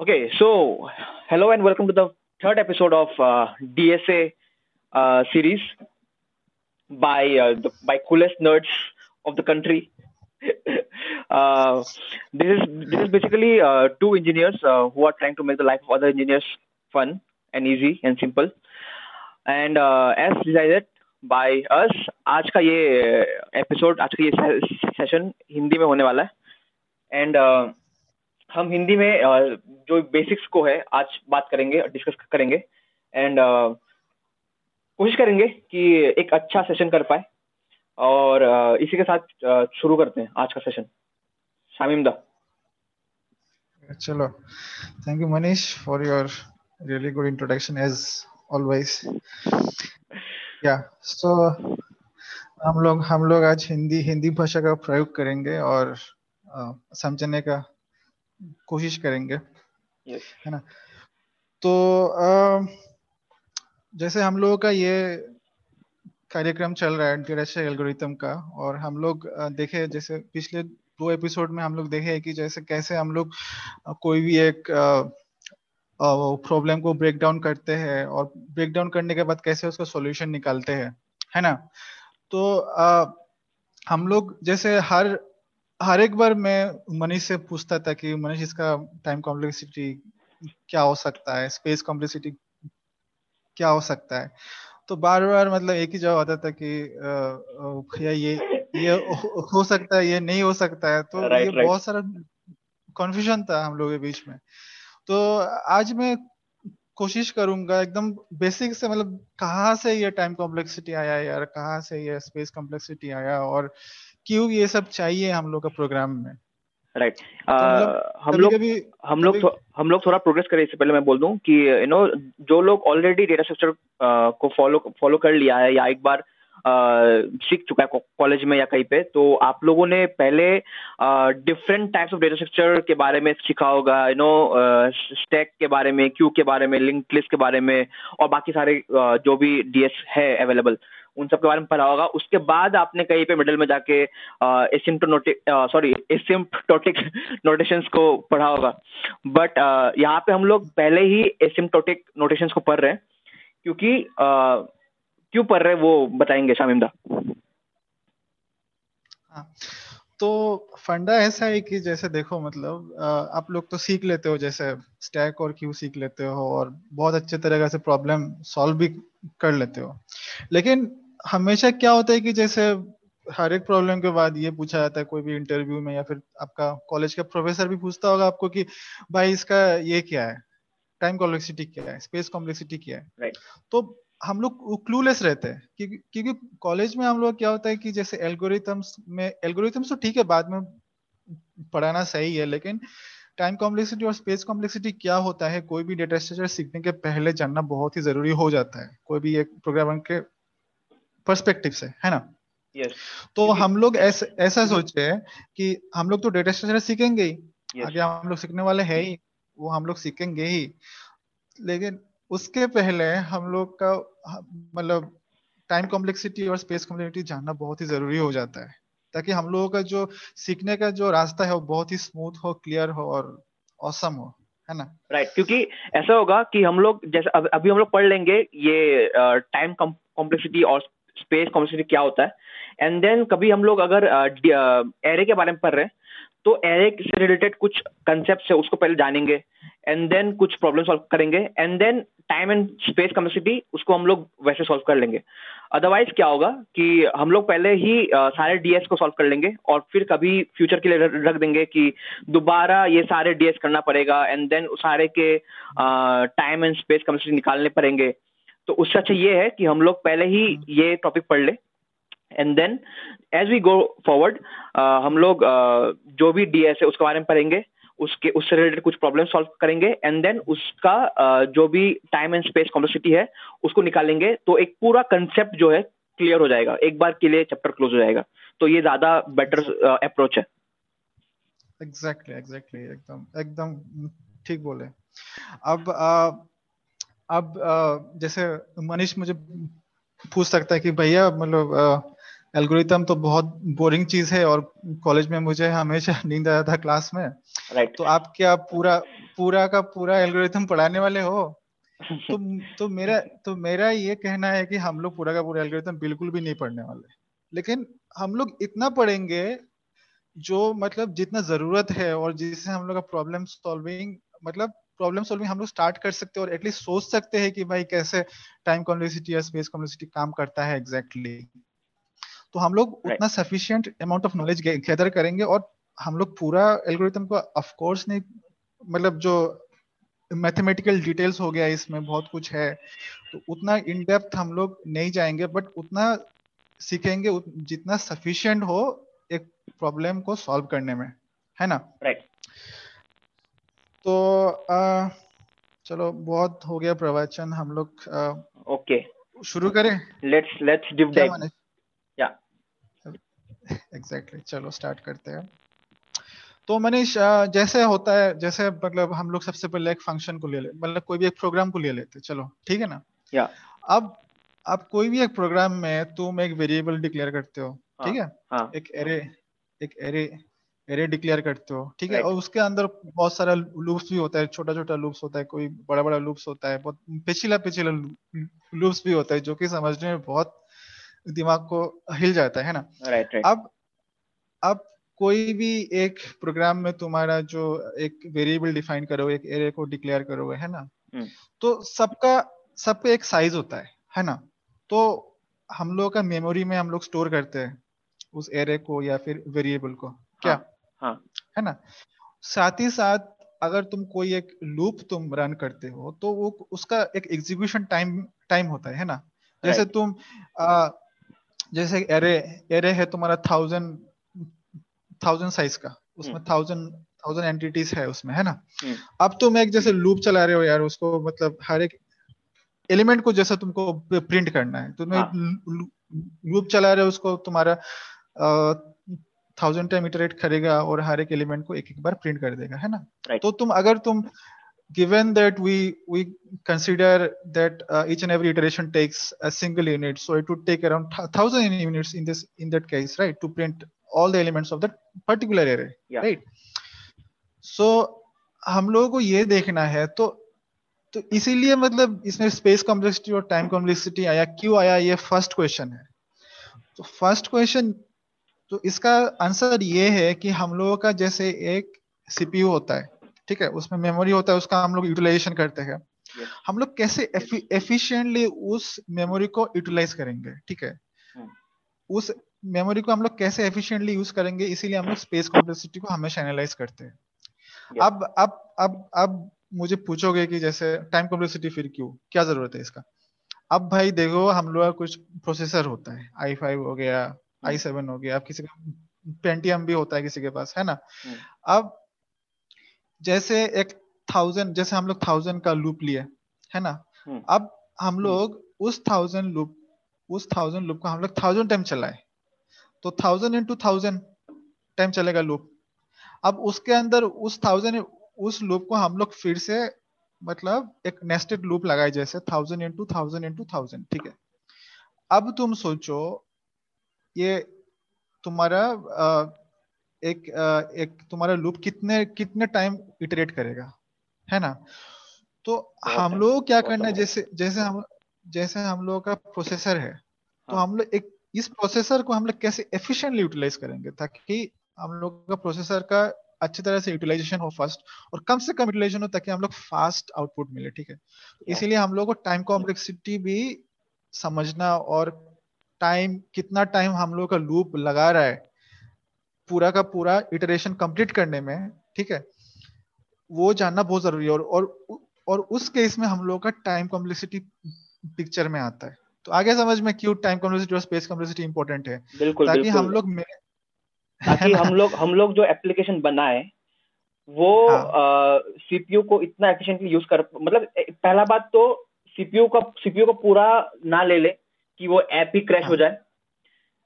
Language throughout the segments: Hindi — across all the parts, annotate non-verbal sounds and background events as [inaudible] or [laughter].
Okay, so hello and welcome to the third episode of uh, DSA uh, series by uh, the, by coolest nerds of the country. [laughs] uh, this is this is basically uh, two engineers uh, who are trying to make the life of other engineers fun and easy and simple. And uh, as decided by us, आज का ये एपिसोड आज का ये सेशन हिंदी में होने वाला है एंड हम हिंदी में जो बेसिक्स को है, आज बात करेंगे डिस्कस करेंगे एंड कोशिश करेंगे कि एक अच्छा सेशन कर पाए, और इसी के साथ शुरू करते हैं आज का सेशन शामिम दा. चलो. Thank you Manish for your really good introduction as always yeah so हम लोग हम लोग आज हिंदी हिंदी भाषा का प्रयोग करेंगे, और समझने का कोशिश करेंगे yes. है ना तो आ, जैसे हम लोगों का ये कार्यक्रम चल रहा है डिरेक्शन एल्गोरिथम का और हम लोग देखे जैसे पिछले दो एपिसोड में हम लोग देखे कि जैसे कैसे हम लोग कोई भी एक प्रॉब्लम को ब्रेक डाउन करते हैं और ब्रेक डाउन करने के बाद कैसे उसका सॉल्यूशन निकालते हैं है ना तो आ, हम लोग जैसे हर हर एक बार मैं मनीष से पूछता था कि मनीष इसका टाइम कॉम्प्लेक्सिटी क्या हो सकता है? स्पेस कॉम्प्लेक्सिटी क्या हो सकता है? तो बार बार मतलब एक ही जवाब आता था कि भैया ये ये हो सकता है ये नहीं हो सकता है। तो right, ये right. बहुत सारा कंफ्यूजन था हम लोगों के बीच में। तो आज मैं कोशिश करूँगा एकदम बेसिक से मतलब कहाँ से ये टाइम कॉम्प्लेक्सिटी आया यार? कहाँ से ये स्पेस कॉम्प्लेक्सिटी आया? और क्यों ये सब चाहिए हम लोग का प्रोग्राम में राइट right. uh, हम लोग हम लोग हम लोग थोड़ा प्रोग्रेस करें इससे पहले मैं बोल दूँ कि यू नो जो लोग ऑलरेडी डेटा स्ट्रक्चर को फॉलो फॉलो कर लिया है या एक बार सीख चुका है कॉलेज में या कहीं पे तो आप लोगों ने पहले different types of data structure के बारे में सीखा होगा यू नो स्टैक के बारे में क्यू के बारे में लिंक लिस्ट के बारे में और बाकी सारे uh, जो भी डीएस है अवेलेबल उन सब के बारे में पढ़ा होगा। उसके बाद आपने कहीं पे मिडल में जाके एसिम्टोनोटिक सॉरी एसिम्पटोटिक नोटेशंस को पढ़ा होगा। बट यहाँ पे हम लोग पहले ही एसिम्टोटिक नोटेशंस को पढ़ रहे हैं। क्योंकि uh, क्यों पढ़ रहे वो बताएँगे शामिमदा हाँ तो फंडा ऐसा है कि जैसे देखो मतलब आप लोग तो सीख लेते हो जैसे स्टैक और क्यू सीख लेते हो और बहुत अच्छे तरीके से प्रॉब्लम सॉल्व भी कर लेते हो। लेकिन हमेशा क्या होता है कि जैसे हर एक प्रॉब्लम के बाद ये पूछा जाता है कोई भी इंटरव्यू में या फिर आपका कॉलेज का प्रोफेसर भी पूछता होगा आपको कि भाई इसका ये क्या है? टाइम कॉम्प्लेक्सिटी क्या है? स्पेस कॉम्प्लेक्सिटी क्या है? Right. तो हम लोग क्लूलेस रहते हैं क्योंकि कॉलेज में हम लोग क्या होता है कि जैसे एल्गोरिथम्स में एल्गोरिथम्स तो ठीक है बाद में पढ़ाना सही है लेकिन टाइम कॉम्प्लेक्सिटी और स्पेस कॉम्प्लेक्सिटी क्या होता है कोई भी डेटा स्ट्रक्चर सीखने के पहले जानना बहुत ही ज़रूरी हो जाता है। कोई भी एक प्रोग्रामर के परस्पेक्टिव से है ना? Yes. तो हम लोग ऐसा ऐसा सोचे हैं कि हम लोग तो डेटा स्ट्रक्चर सीखेंगे ही। Yes. आगे हम लोग सीखने वाले हैं ही वो हम लोग सीखेंगे ही। लेकिन उसके पहले हम लोग का मतलब टाइम कॉम्प्लेक्सिटी और स्पेस कॉम्प्लेक्सिटी जानना बहुत ही ज़रूरी हो जाता है। ताकि हम लोगों का जो सीखने का जो रास्ता है वो बहुत ही स्मूथ हो क्लियर हो और औसम हो है ना? राइट right, क्योंकि ऐसा होगा कि हम लोग जैसे अभी हम लोग पढ़ लेंगे ये टाइम कॉम्प्लेक्सिटी और स्पेस कॉम्प्लेक्सिटी क्या होता है? एंड देन कभी हम लोग अगर एरे के बारे में पढ़ रहे हैं तो एरे से रिलेटेड कुछ कंसेप्ट है, उसको पहले जानेंगे एंड देन कुछ प्रॉब्लम सॉल्व करेंगे and then time and space community उसको हम लोग वैसे सॉल्व कर लेंगे। अदरवाइज़ क्या होगा कि हम लोग पहले ही सारे डीएस को सॉल्व कर लेंगे, और फिर कभी फ्यूचर के लिए रख देंगे कि दोबारा ये सारे डीएस करना पड़ेगा एंड देन सारे के टाइम एंड स्पेस कम्युनिटी निकालने पड़ेंगे। तो उससे अच्छा ये है कि हम लोग पहले ही ये टॉपिक पढ़ ले and then as we go forward हम लोग uh, जो भी डीएस है उसके बारे में पढ़ेंगे उसके उससे रिलेटेड कुछ प्रॉब्लम सॉल्व करेंगे एंड देन उसका uh, जो भी टाइम एंड स्पेस कॉम्प्लेक्सिटी है उसको निकालेंगे तो एक पूरा कंसेप्ट जो है क्लियर हो जाएगा। एक बार के लिए चैप्टर क्लोज हो जाएगा। तो ये ज़्यादा बेटर अप्रोच है। एग्जैक्टली एग्जैक्टली एकदम एकदम ठीक बोले। अब आ, अब आ, जैसे मनीष मुझे पूछ सकता है कि भैया मतलब एल्गोरिथम तो बहुत बोरिंग चीज़ है और कॉलेज में मुझे हमेशा [laughs] नींद आता था क्लास में। राइट तो आप क्या पूरा पूरा का पूरा एल्गोरिथम पढ़ाने वाले हो? तो तो मेरा तो मेरा ये कहना है कि हम लोग पूरा का पूरा एल्गोरिथम बिल्कुल भी नहीं पढ़ने वाले। लेकिन हम लोग इतना पढ़ेंगे जो मतलब जितना ज़रूरत है और जिससे हम लोग का प्रॉब्लम सॉल्विंग मतलब प्रॉब्लम सॉल्विंग हम लोग स्टार्ट कर सकते हैं और एटलीस्ट सोच सकते हैं कि भाई कैसे टाइम कॉम्प्लेक्सिटी या स्पेस कॉम्प्लेक्सिटी काम करता है एग्जैक्टली exactly. तो हम लोग उतना sufficient amount of knowledge gather करेंगे और हम लोग पूरा एल्गोरिथम को ऑफ़ कोर्स नहीं मतलब जो मैथमेटिकल डिटेल्स हो गया इसमें बहुत कुछ है तो उतना इन डेप्थ हम लोग नहीं जाएँगे बट उतना सीखेंगे उत, जितना सफिशिएंट हो एक प्रॉब्लम को सॉल्व करने में है ना? Right right. तो आ, चलो बहुत हो गया प्रवचन हम लोग ओके okay. शुरू करें? Let's let's dive dive exactly [laughs] exactly. चलो स्टार्ट करते हैं तो मनीष जैसे होता है जैसे मतलब हम लोग सबसे पहले एक फ़ंक्शन को ले ले मतलब कोई भी एक प्रोग्राम को ले लेते चलो ठीक है ना या yeah. अब अब कोई भी एक प्रोग्राम में तुम एक वेरिएबल डिक्लेयर करते हो हाँ, ठीक है हाँ. एक एरे एक एरे एरे डिक्लेयर करते हो ठीक है और उसके अंदर बहुत सारा लूप्स भी होता है छोटा छोटा लूप्स होता है कोई बड़ा बड़ा लूप्स होता है बहुत पिछला पिछला लूप्स भी होता है जो कि समझने में बहुत दिमाग को हिल जाता है ना? राइट राइट अब अब कोई भी एक प्रोग्राम में तुम्हारा जो एक वेरिएबल डिफाइन करो एक एरे को डिक्लेयर करोगे है ना? हम्म। तो सबका सब पे एक साइज़ होता है है ना? तो हम लोग का मेमोरी में हम लोग स्टोर करते हैं उस एरे को या फिर वेरिएबल को क्या? हाँ, हाँ. है ना? साथ ही साथ अगर तुम कोई एक लूप तुम रन करते हो तो वो उसका एक एग्जीक्यूशन टाइम टाइम होता है ना? जैसे तुम आ, जैसे एरे एरे है तुम्हारा थाउज़ेंड थाउज़ेंड साइज़ का उसमें थाउज़ेंड थाउज़ेंड एंटिटीज है उसमें है ना हम्म। अब तुम एक जैसे लूप चला रहे हो यार उसको मतलब हर एक एलिमेंट को जैसा तुमको प्रिंट करना है तुम्हें हाँ. लूप चला रहे हो उसको तुम्हारा थाउज़ेंड टाइम इटरेट करेगा और हर एक एलिमेंट को एक एक बार प्रिंट कर देगा है ना right. तो तुम अगर तुम given that we we consider that uh, each and every iteration takes a single unit so it would take around thousand units in this in that case right to print all the elements of that particular array yeah. right so हम लोगों को ये देखना है तो तो इसीलिए मतलब इसमें स्पेस कॉम्प्लेक्सिटी और टाइम कॉम्प्लेक्सिटी आया क्यों आया ये फ़र्स्ट क्वेश्चन है तो फ़र्स्ट क्वेश्चन तो इसका आंसर ये है कि हम लोगों का जैसे एक सीपीयू होता है ठीक है उसमें मेमोरी होता है उसका हम लोग यूटिलाइजेशन करते हैं yes. हम लोग कैसे एफिशिएंटली उस मेमोरी को यूटिलाइज करेंगे ठीक है hmm. उस मेमोरी को हम लोग कैसे एफिशिएंटली यूज़ करेंगे इसीलिए हम लोग स्पेस कॉम्प्लेक्सिटी को हमेशा एनालाइज करते हैं Yeah. अब अब अब अब मुझे पूछोगे कि जैसे टाइम कॉम्प्लेक्सिटी फिर क्यों क्या ज़रूरत है इसका अब भाई देखो हम लोग का कुछ प्रोसेसर होता है आई फाइव हो गया आई सेवन हो गया अब किसी का पेंटियम भी होता है किसी के पास है ना हम्म। अब जैसे एक थाउज़ेंड जैसे हम लोग थाउज़ेंड का लूप लिए है ना? हम्म। अब हम लोग उस थाउज़ेंड लूप उस थाउज़ेंड लूप को हम लोग थाउज़ेंड टाइम चलाए। तो थाउज़ेंड इंटू थाउज़ेंड टाइम चलेगा लूप अब उसके अंदर उस थाउज़ेंड उस लूप को हम लोग फिर से मतलब एक नेस्टेड लूप लगाए जैसे thousand into thousand into thousand ठीक है? अब तुम सोचो ये तुम्हारा एक एक तुम्हारा लूप कितने कितने टाइम इटरेट करेगा? है ना? तो हम लोग क्या करना है? जैसे जैसे हम जैसे हम लोगों का प्रोसेसर है तो हाँ। हम लोग एक इस प्रोसेसर को हम लोग कैसे एफिशिएंटली यूटिलाइज करेंगे? ताकि हम लोग का प्रोसेसर का अच्छी तरह से यूटिलाइजेशन हो फ़र्स्ट और कम से कम यूटिलाइजेशन हो ताकि हम लोग फास्ट आउटपुट मिले ठीक है? इसीलिए हम लोग को टाइम कॉम्प्लेक्सिटी भी समझना और टाइम कितना टाइम हम लोग का लूप लगा रहा है पूरा का पूरा इटरेशन कंप्लीट करने में ठीक है? वो जानना बहुत ज़रूरी है और और, और उस केस में हम लोग का टाइम कॉम्प्लेक्सिटी पिक्चर में आता है। तो आगे समझ में क्यों टाइम कॉम्प्लेक्सिटी और स्पेस कॉम्प्लेक्सिटी इंपॉर्टेंट है? बिल्कुल ताकि बिल्कुल। हम लोग [laughs] ताकि हम लोग हम लोग जो एप्लीकेशन बनाए वो सीपीयू हाँ. सीपीयू को इतना एफिशिएंटली यूज़ कर मतलब पहला बात तो सीपीयू का सीपीयू को पूरा ना ले ले कि वो ऐप ही क्रैश हाँ. हो। जाए।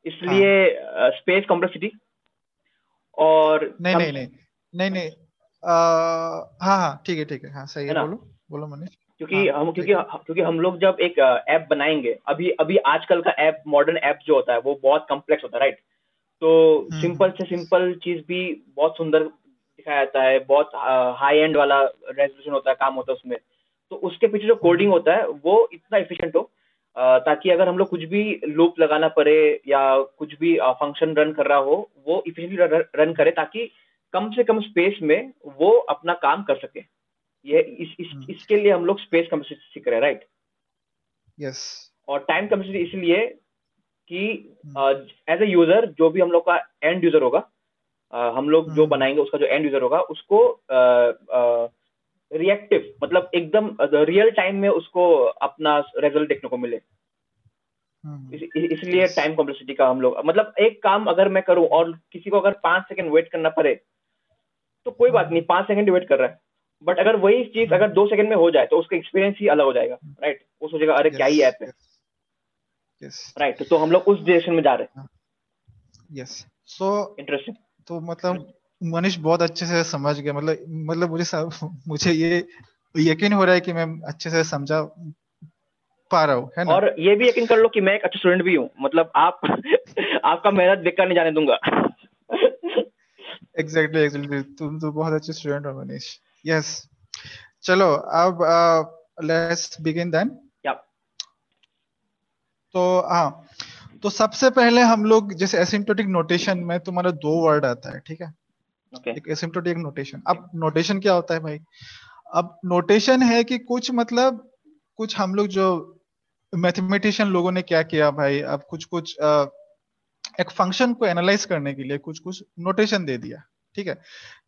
इसलिए स्पेस कॉम्प्लेक्सिटी और नहीं नहीं नहीं नहीं नहीं हाँ हाँ ठीक है ठीक है हाँ सही है, बोलो बोलो मनीष। क्योंकि हाँ, हम क्योंकि क्योंकि हम लोग जब एक ऐप बनाएँगे अभी अभी आजकल का ऐप मॉडर्न ऐप जो होता है वो बहुत कम्प्लेक्स होता है राइट तो सिंपल हम्म। से सिंपल चीज़ भी बहुत सुंदर दिखाया जाता है बहुत हाई एंड वाला रेजोल्यूशन होता है काम होता है उसमें। तो उसके पीछे जो कोडिंग हम्म। होता है वो इतना इफिशियंट हो ताकि अगर हम लोग कुछ भी लूप लगाना पड़े या कुछ भी फ़ंक्शन रन कर रहा हो वो इफिशियंटली रन करे ताकि कम से कम स्पेस में वो अपना काम कर सके ये इस, इस hmm. इसके लिए हम लोग स्पेस कैपेसिटी सीख रहे हैं राइट यस और टाइम कैपेसिटी इसलिए कि एज ए यूज़र जो भी हम लोग का एंड यूज़र होगा uh, हम लोग hmm. जो बनाएँगे उसका जो एंड यूज़र होगा उसको रिएक्टिव uh, uh, मतलब एकदम रियल टाइम में उसको अपना रिज़ल्ट देखने को मिले। hmm. इसलिए टाइम कॉम्प्लेक्सिटी का हम लोग मतलब एक काम अगर मैं करूँ और किसी को अगर पाँच सेकंड वेट करना पड़े तो कोई बात नहीं पाँच सेकंड वेट कर रहा है। बट अगर वही चीज़ अगर दो सेकंड में हो जाए तो उसका एक्सपीरियंस ही अलग हो जाएगा राइट वो सोचेगा अरे क्या ही ऐप है? राइट तो हम लोग उस डायरेक्शन में जा रहे हैं। यस सो इंटरेस्टिंग तो मतलब मनीष बहुत अच्छे से समझ गया मतलब मतलब मुझे सब, मुझे ये यकीन हो रहा है कि मैं अच्छे से समझा पा रहा हूँ है ना? और ये भी यकीन कर लो कि मैं एक अच्छा स्टूडेंट भी हूँ मतलब आप आपका मेहनत बेकार नहीं जाने दूँगा। एग्जैक्टली एग्जैक्टली तुम तो बहुत अच्छे स्टूडेंट हो मनीष। यस चलो अब लेट्स बिगिन देन तो हाँ तो सबसे पहले हम लोग जैसे एसिम्प्टोटिक नोटेशन में तुम्हारा दो वर्ड आता है ठीक है? Okay. एक एसिम्प्टोटिक नोटेशन अब नोटेशन क्या होता है भाई? अब नोटेशन है कि कुछ मतलब कुछ हम लोग जो मैथमेटिशियन लोगों ने क्या किया भाई? अब कुछ कुछ आ, एक फ़ंक्शन को एनालाइज करने के लिए कुछ कुछ नोटेशन दे दिया। ठीक है?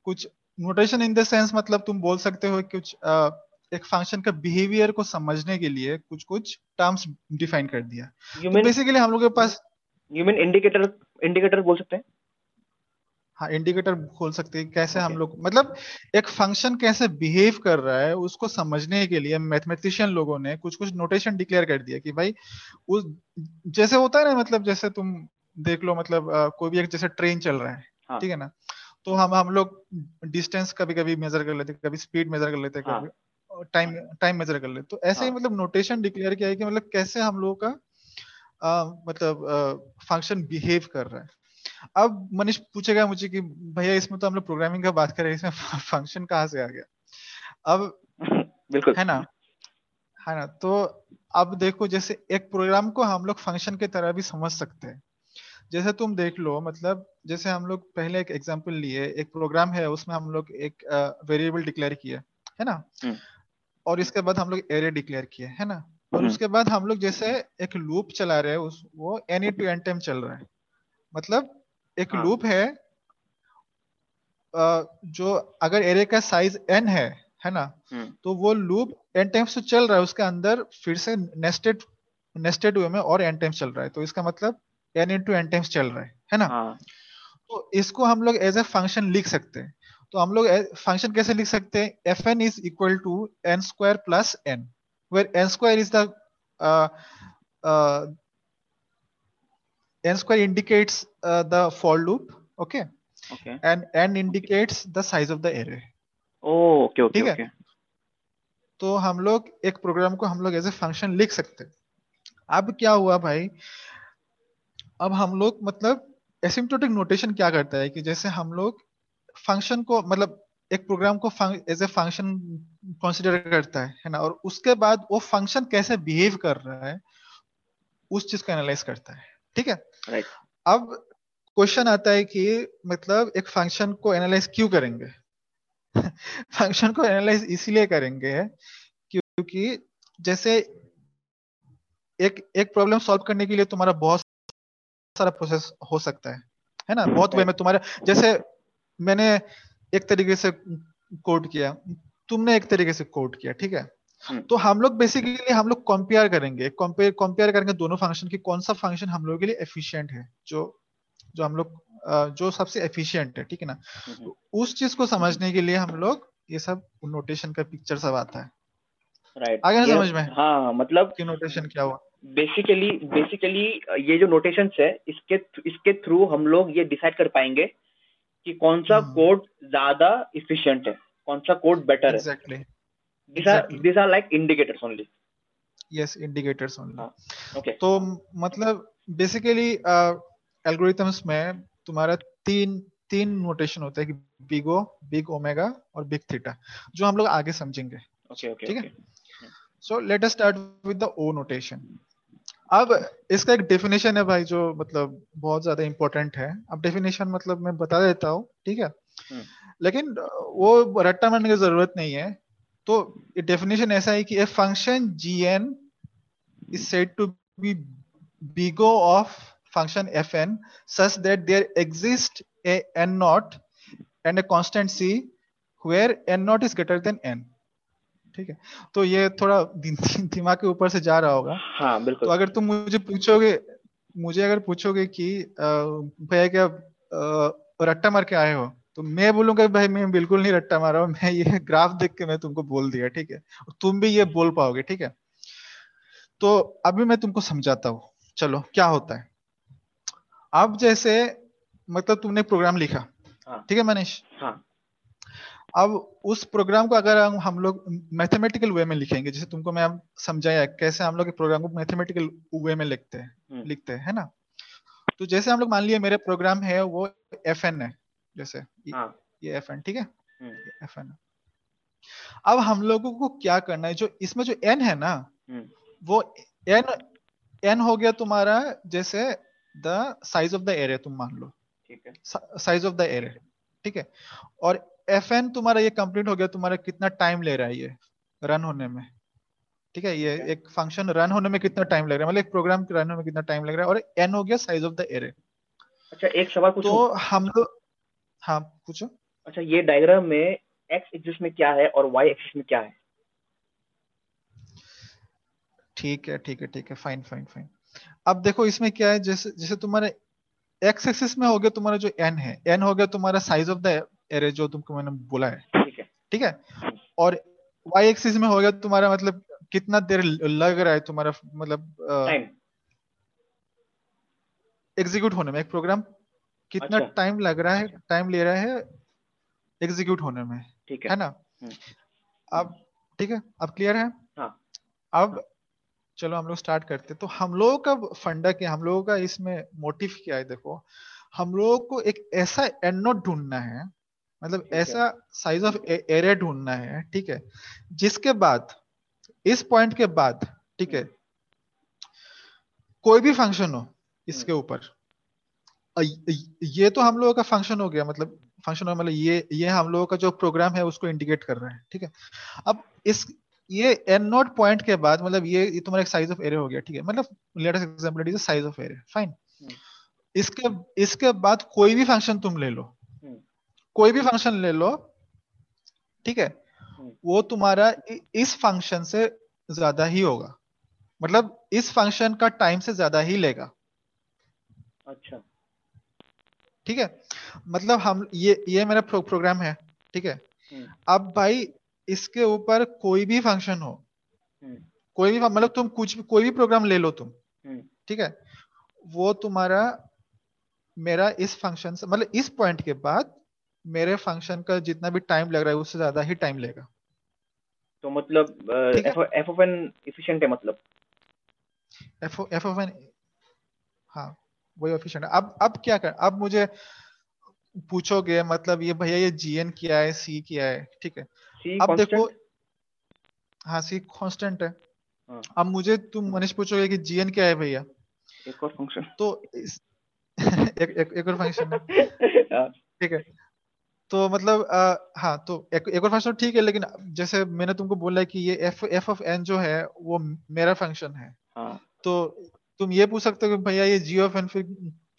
कुछ नोटेशन इन द सेंस मतलब तुम बोल सकते हो कुछ आ, एक फ़ंक्शन का बिहेवियर को समझने के लिए कुछ कुछ टर्म्स डिफाइन कर दिया। You तो बेसिकली हम लोग के पास यू मीन इंडिकेटर इंडिकेटर बोल सकते हैं? हाँ इंडिकेटर खोल सकते हैं कैसे okay. हम लोग मतलब एक फ़ंक्शन कैसे बिहेव कर रहा है उसको समझने के लिए मैथमेटिशियन लोगों ने कुछ कुछ नोटेशन डिक्लेयर कर दिया कि भाई उस जैसे होता है ना मतलब जैसे तुम देख लो मतलब आ, कोई भी एक जैसे ट्रेन चल रहा है हाँ. ठीक है ना तो हम हम लोग डिस्टेंस कभी कभी मेजर कर लेते कभी स्पीड मेजर कर लेते हाँ. कभी टाइम टाइम मेजर कर लेते तो ऐसे हाँ. ही मतलब नोटेशन डिक्लेयर किया है कि मतलब कैसे हम लोगों का आ, मतलब फ़ंक्शन बिहेव कर रहा है अब मनीष पूछेगा मुझे कि भैया इसमें तो हम लोग प्रोग्रामिंग का बात कर रहे हैं इसमें [laughs] फ़ंक्शन कहाँ से आ गया? अब [laughs] बिल्कुल। है ना? है ना? तो अब देखो जैसे एक प्रोग्राम को हम लोग फ़ंक्शन की तरह भी समझ सकते हैं। जैसे तुम देख लो मतलब जैसे हम लोग पहले एक एग्जांपल लिए एक प्रोग्राम है उसमें हम लोग एक वेरिएबल डिक्लेयर किया है ना? हम्म। और इसके बाद हम लोग एरे डिक्लेयर किए है ना? और हम्म। उसके बाद हम लोग जैसे एक लूप चला रहे हैं उस वो एनी टू एन टाइम चल रहा है। मतलब एक हाँ. लूप है जो अगर एरे का साइज़ एन है है ना हम्म। तो वो लूप एन टाइम्स तो चल रहा है उसके अंदर फिर से नेस्टेड नेस्टेड वे में और एन टाइम्स चल रहा है तो इसका मतलब एन इंटू एन टाइम्स चल रहा है है ना हाँ. तो इसको हम लोग एज ए फ़ंक्शन लिख सकते हैं तो हम लोग फ़ंक्शन कैसे लिख सकते हैं F N is equal to N square plus N where N square is the n square indicates uh, the for loop okay? Okay. And n indicates the size of the array. Oh okay okay okay. तो हम लोग एक प्रोग्राम को हम लोग एज ए फ़ंक्शन लिख सकते अब क्या हुआ भाई? अब हम लोग मतलब एसिम्प्टोटिक नोटेशन क्या करता है कि जैसे हम लोग फ़ंक्शन को मतलब एक प्रोग्राम को एज ए फ़ंक्शन कंसिडर करता है है ना? और उसके बाद वो फ़ंक्शन कैसे बिहेव कर रहा है उस चीज़ को एनालाइज करता है। ठीक है? Right. अब क्वेश्चन आता है कि मतलब एक फ़ंक्शन को एनालाइज क्यों करेंगे? [laughs] फ़ंक्शन को एनालाइज इसीलिए करेंगे क्योंकि जैसे एक एक प्रॉब्लम सॉल्व करने के लिए तुम्हारा बहुत सारा प्रोसेस हो सकता है है ना? बहुत वे में तुम्हारे जैसे मैंने एक तरीके से कोड किया तुमने एक तरीके से कोड किया ठीक है? हम्म। तो हम लोग बेसिकली हम लोग कंपेयर करेंगे कंपेयर कंपेयर करेंगे दोनों फ़ंक्शन की कौन सा फ़ंक्शन हम लोग के लिए एफिशिएंट है जो जो हम लोग जो सबसे एफिशिएंट है ठीक है ना? तो उस चीज़ को समझने के लिए हम लोग ये सब नोटेशन का पिक्चर सब आता है। राइट आगे समझ में हाँ मतलब कि नोटेशन क्या हुआ? बेसिकली बेसिकली ये जो नोटेशन है इसके इसके थ्रू हम लोग ये डिसाइड कर पाएँगे कि कौन सा कोड हम्म। ज़्यादा इफिशियंट है कौन सा कोड बेटर exactly. है are Exactly. these are like indicators only yes indicators only हाँ, okay तो मतलब बेसिकली एल्गोरिथम्स में तुम्हारा तीन तीन नोटेशन होता है कि बिग ओ बिग ओमेगा और बिग थीटा जो हम लोग आगे समझेंगे। Okay okay ठीक है? So let us start with the O notation अब इसका एक डेफिनेशन है भाई जो मतलब बहुत ज़्यादा इंपॉर्टेंट है। अब डेफिनेशन मतलब मैं बता देता हूँ ठीक है? हम्म। लेकिन वो रट्टा मारने की ज़रूरत नहीं है। तो डेफिनेशन ऐसा है कि a function G N is said to be big O of function fn such that there exists a n naught and a constant c where n naught is greater than n. ठीक है? तो ये थोड़ा [laughs] दिमाग के ऊपर से जा रहा होगा। हाँ बिल्कुल। तो अगर तुम मुझे पूछोगे मुझे अगर पूछोगे कि भैया क्या रट्टा मार के आए हो? तो मैं बोलूँगा भाई मैं बिल्कुल नहीं रट्टा मारा हूँ। [laughs] मैं ये ग्राफ देख के मैं तुमको बोल दिया ठीक है? तुम भी ये बोल पाओगे ठीक है? तो अभी मैं तुमको समझाता हूँ। चलो क्या होता है? अब जैसे मतलब तुमने प्रोग्राम लिखा। हाँ। ठीक है मनीष? हाँ। अब उस प्रोग्राम को अगर हम लोग मैथमेटिकल वे में लिखेंगे जैसे तुमको मैं समझाया कैसे हम लोग प्रोग्राम को मैथमेटिकल वे में लिखते हैं हम्म, लिखते हैं है ना? तो जैसे हम लोग मान लिए मेरे प्रोग्राम है वो एफ़ एन है जैसे हाँ। ये एफ़ एन ठीक है? हम्म, एफ़ एन अब हम लोगों को क्या करना है जो इसमें जो एन है ना हम्म, वो एन एन हो गया तुम्हारा जैसे the size of the array तुम मान लो। ठीक है। साइज़ ऑफ़ द एरे ठीक है। और एफ़ एन तुम्हारा ये कंप्लीट हो गया तुम्हारा कितना टाइम ले रहा है ये रन होने में। ठीक है ये. एक फ़ंक्शन रन होने में कितना टाइम लग रहा है मतलब एक प्रोग्राम रन होने में कितना टाइम लग रहा है और एन हो गया साइज़ ऑफ़ द एरे अच्छा एक सवाल पूछूँ? तो हम लोग हाँ पूछो। अच्छा ये डायग्राम में एक्स एक्सिस में क्या है और वाई एक्सिस में क्या है? ठीक है ठीक है ठीक है फाइन फाइन फाइन अब देखो इसमें क्या है जैसे जैसे तुम्हारे एक्स एक्सिस में हो गया तुम्हारा जो एन है एन हो गया तुम्हारा साइज़ ऑफ़ द एरे जो तुमको मैंने बोला है। ठीक है। ठीक है? और वाई एक्सिस में हो गया तुम्हारा मतलब कितना देर लग रहा है तुम्हारा मतलब टाइम एग्जीक्यूट होने में एक प्रोग्राम कितना अच्छा। टाइम लग रहा है टाइम ले रहा है एग्जीक्यूट होने में। ठीक है। है ना? हम्म। अब ठीक है? अब क्लियर है? हाँ। अब चलो हम लोग स्टार्ट करते तो हम लोगों का फंडा क्या हम लोगों का इसमें मोटिव क्या है देखो? हम लोगों को एक ऐसा एंड नोट ढूंढना है मतलब ऐसा साइज़ ऑफ़ एरिया ढूंढना है ठीक है? जिसके बाद इस पॉइंट के बाद ठीक है? कोई भी फ़ंक्शन हो इसके ऊपर। ये तो हम लोगों का फ़ंक्शन हो गया मतलब फ़ंक्शन मतलब ये ये हम लोगों का जो प्रोग्राम है उसको इंडिकेट कर रहा है ठीक है? अब इस ये एन नोट पॉइंट के बाद मतलब ये, ये तुम्हारा एक साइज़ ऑफ़ एरे हो गया ठीक है? मतलब let us example it is size of array fine. इसके इसके बाद कोई भी फ़ंक्शन तुम ले लो। हम्म, कोई भी फ़ंक्शन ले लो ठीक है? हम्म। वो तुम्हारा इस फ़ंक्शन से ज़्यादा ही होगा। मतलब इस फ़ंक्शन का टाइम से ज़्यादा ही लेगा। अच्छा। ठीक है? मतलब हम ये ये मेरा प्रो, प्रोग्राम है ठीक है? हम्म, अब भाई इसके ऊपर कोई भी फ़ंक्शन हो हम्म, कोई भी मतलब तुम कुछ कोई भी प्रोग्राम ले लो तुम हम्म, ठीक है? वो तुम्हारा मेरा इस फ़ंक्शन से मतलब इस पॉइंट के बाद मेरे फ़ंक्शन का जितना भी टाइम लग रहा है उससे ज़्यादा ही टाइम लेगा। तो मतलब एफ़ ऑफ़ एन इफिशिएंट है मतलब? एफ़ एफ़ ऑफ़ एन हाँ वही ऑफिशिएंट अब अब क्या कर अब मुझे पूछोगे मतलब ये भैया ये जीएन किया है सी क्या है ठीक है? अब देखो हाँ सी कांस्टेंट है। हाँ। अब मुझे तुम मनीष पूछोगे कि जीएन क्या है भैया? एक और फ़ंक्शन तो इस [laughs] एक एक एक और फ़ंक्शन है। [laughs] ठीक है। तो मतलब आ, हाँ तो एक, एक और फ़ंक्शन ठीक है लेकिन जैसे मैंने तुमको बोला है कि ये एफ़ एफ़ ऑफ़ एन जो है वो मेरा फ़ंक्शन है। हाँ। तो तुम ये पूछ सकते हो कि भैया ये जी ऑफ़ एन फिर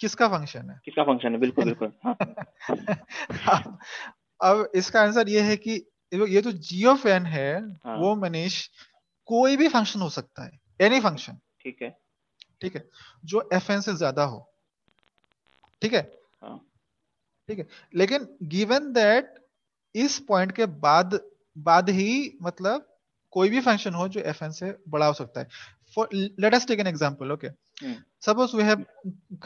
किसका फ़ंक्शन है? किसका फ़ंक्शन है? बिल्कुल बिल्कुल। हाँ। अब [laughs] अब इसका आंसर ये है कि ये जी ऑफ़ एन है हाँ। वो मनीष कोई भी फ़ंक्शन हो सकता है। एनी फ़ंक्शन ठीक है। ठीक है। जो एफ़ एन से ज़्यादा हो। ठीक है? हाँ। ठीक है। लेकिन गिवन दैट इस पॉइंट के बाद बाद ही मतलब कोई भी फ़ंक्शन हो जो एफ़ एन से बड़ा हो सकता है। for let us take an example okay. Mm. suppose we have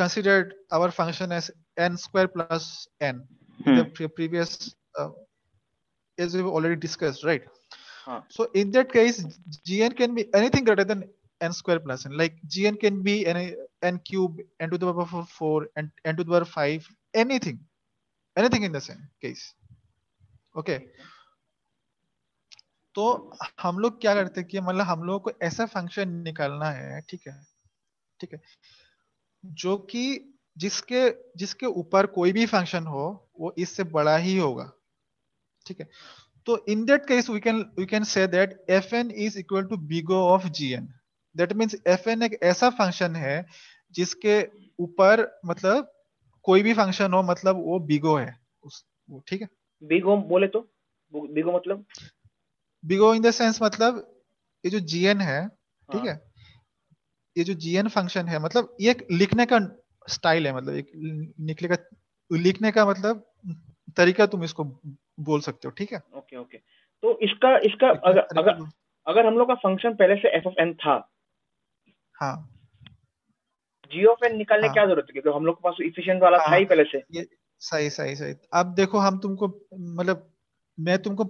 considered our function as n square plus n. Mm. the pre previous uh, as we've already discussed right? Huh. so in that case gn can be anything greater than n square plus n. Like gn can be n, n cube n to the power 4 and n to the power 5 anything. Anything in the same case. Okay. तो हम लोग क्या करते कि मतलब हम लोगों को ऐसा फ़ंक्शन निकालना है, ठीक है? ठीक है? जो कि जिसके जिसके ऊपर कोई भी फ़ंक्शन हो, वो इससे बड़ा ही होगा, ठीक है? तो in that case we can we can say that F N is equal to big O of G N that means F N एक ऐसा फ़ंक्शन है जिसके ऊपर मतलब कोई भी फ़ंक्शन हो मतलब वो बिगो है, उस, वो, ठीक है? बिगो बोले तो? बिगो मतलब? बिगो इन द सेंस मतलब ये जो जीएन है ठीक हाँ। है ये जो जीएन फ़ंक्शन है मतलब ये लिखने का स्टाइल है मतलब एक लिखने का लिखने का मतलब तरीका तुम इसको बोल सकते हो ठीक है? Okay okay. तो इसका इसका अगर अगर अगर हम लोग का फ़ंक्शन पहले से एफ़ ऑफ़ एन था हाँ। जी ऑफ़ एन निकालने हाँ। क्या ज़रूरत है क्योंकि हम लोग के पास इफिशिएंट वाला हाँ, था ही हाँ। पहले से। ये सही सही सही। अब देखो हम तुमको मतलब मैं तुमको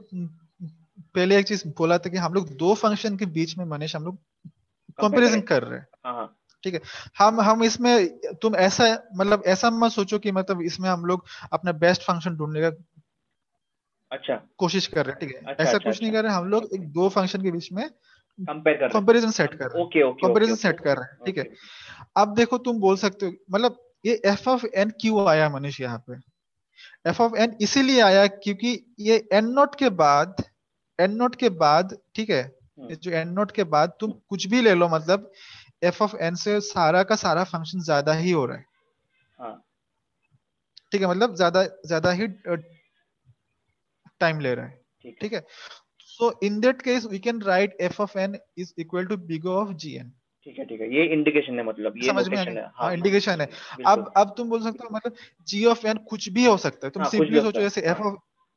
पहले एक चीज़ बोला था कि हम लोग दो फ़ंक्शन के बीच में मनीष हम लोग कंपैरिजन कर रहे हैं। हाँ हाँ। ठीक है? हम हम इसमें तुम ऐसा मतलब ऐसा मत सोचो कि मतलब इसमें हम लोग अपना बेस्ट फ़ंक्शन ढूँढने का अच्छा। कोशिश कर रहे हैं ठीक है? अच्छा, ऐसा अच्छा, कुछ अच्छा, नहीं। कर रहे हम लोग एक दो फ़ंक्शन के बीच में कंपैरिजन सेट कर रहे हैं। ओके ओके कंपैरिजन सेट कर रहे हैं ठीक है? अब देखो तुम बोल सकते हो मतलब ये एफ़ ऑफ़ एन क्यों आया मनीष यहाँ पे? एफ़ ऑफ़ एन इसीलिए आया क्योंकि ये एन नोट के बाद एन नोट के बाद ठीक है? जो एन नोट के बाद तुम कुछ भी ले लो मतलब एफ़ ऑफ़ एन से सारा का सारा फ़ंक्शन ज़्यादा ही हो रहा है। हाँ। ठीक है? मतलब ज़्यादा ज़्यादा ही टाइम ले रहा है। ठीक है। So in that case we can write F of N is equal to big O of G N ठीक है ठीक है। ये इंडिकेशन है मतलब ये समझ में आ notation गया है। हाँ इंडिकेशन है। अब अब तुम बोल सकते हो मतलब जी ऑफ़ एन कुछ भी हो सकता है। तुम हाँ, सिंपली सोचो जैसे F of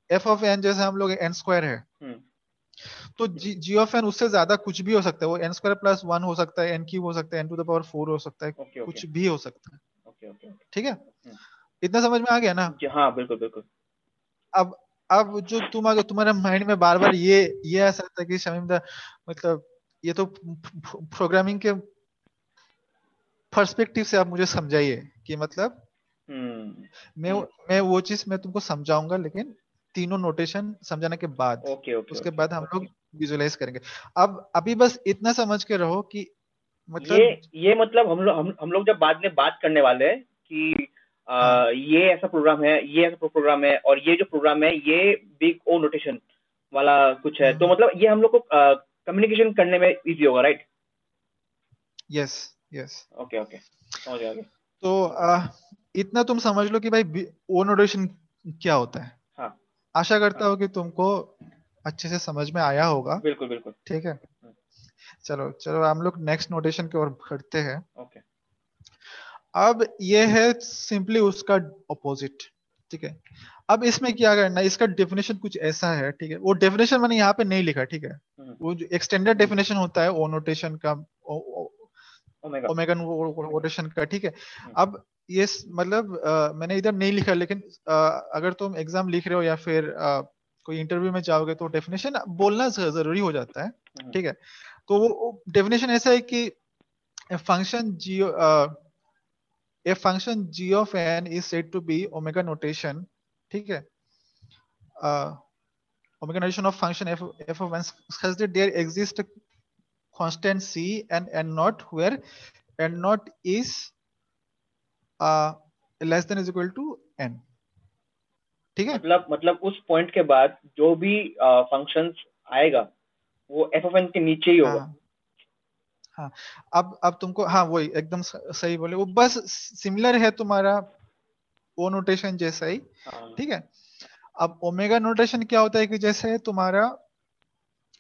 F of N जैसे हम लोग एन स्क्वायर है। हम्म, तो जी जी ऑफ़ एन उससे ज़्यादा कुछ भी हो सकता है। वो एन स्क्वायर प्लस वन हो सकता है एन क्यूब हो सकता है N to the power four हो सकता है ओके कुछ भी हो सकता है। Okay okay okay. ठीक है? हम्म। इतना समझ में आ गया ना? हाँ बिल्कुल बिल्कुल। अब अब जो तुम अगर तुम्हारे माइंड में बार बार ये ये आ सकता है कि शमीम दा मतलब ये तो प्रोग्रामिंग के पर्सपेक्टिव से आप मुझे समझाइए कि मतलब मैं मैं वो चीज़ मैं तुमको समझाऊँगा लेकिन तीनों नोटेशन समझाने के बाद ओके ओके उसके बाद हम लोग विजुलाइज करेंगे। अब अभी बस इतना समझ के रहो कि मतलब ये ये मतलब हम लोग हम हम लोग जब बाद में बात करने वाले हैं कि आ, हाँ। ये ऐसा प्रोग्राम है ये ऐसा प्रोग्राम है और ये जो प्रोग्राम है ये बिग ओ नोटेशन वाला कुछ है। तो हम्म। मतलब ये हम लोग को कम्युनिकेशन करने में इजी होगा right yes yes okay okay. समझ गया तो आ, इतना तुम समझ लो कि भाई ओ नोटेशन क्या होता है हाँ। आशा करता हूँ। कि तुमको अच्छे से समझ में आया होगा। बिल्कुल बिल्कुल। ठीक है? चलो चलो हम लोग नेक्स्ट नोटेशन की ओर बढ़ते हैं। ओके। अब ये है सिंपली उसका ऑपोजिट ठीक है? अब इसमें क्या करना है? इसका डेफिनेशन कुछ ऐसा है ठीक है? वो डेफिनेशन मैंने यहाँ पे नहीं लिखा ठीक है? हम्म। वो जो एक्सटेंडेड डेफिनेशन होता है ओ नोटेशन का ओमेगा ओमेगा नोटेशन का ठीक है। अब ये मतलब आ, मैंने इधर नहीं लिखा लेकिन आ, अगर तुम एग्ज़ाम लिख रहे हो या फिर आ, कोई इंटरव्यू में जाओगे तो डेफिनेशन बोलना ज़रूरी हो जाता है हम्म। ठीक है? तो वो डेफिनेशन ऐसा है कि function Jio a function G of N is said to be omega notation ठीक है? Omega notation of function F of N there exist constant C and N not where N not is uh, less than is equal to n. ठीक है? मतलब मतलब उस पॉइंट के बाद जो भी फ़ंक्शंस आएगा वो एफ़ ऑफ़ एन के नीचे ही होगा। हाँ हाँ। अब अब तुमको हाँ वही एकदम सही बोले। वो बस सिमिलर है तुम्हारा ओ नोटेशन जैसा ही। हाँ। ठीक है? अब ओमेगा नोटेशन क्या होता है कि जैसे तुम्हारा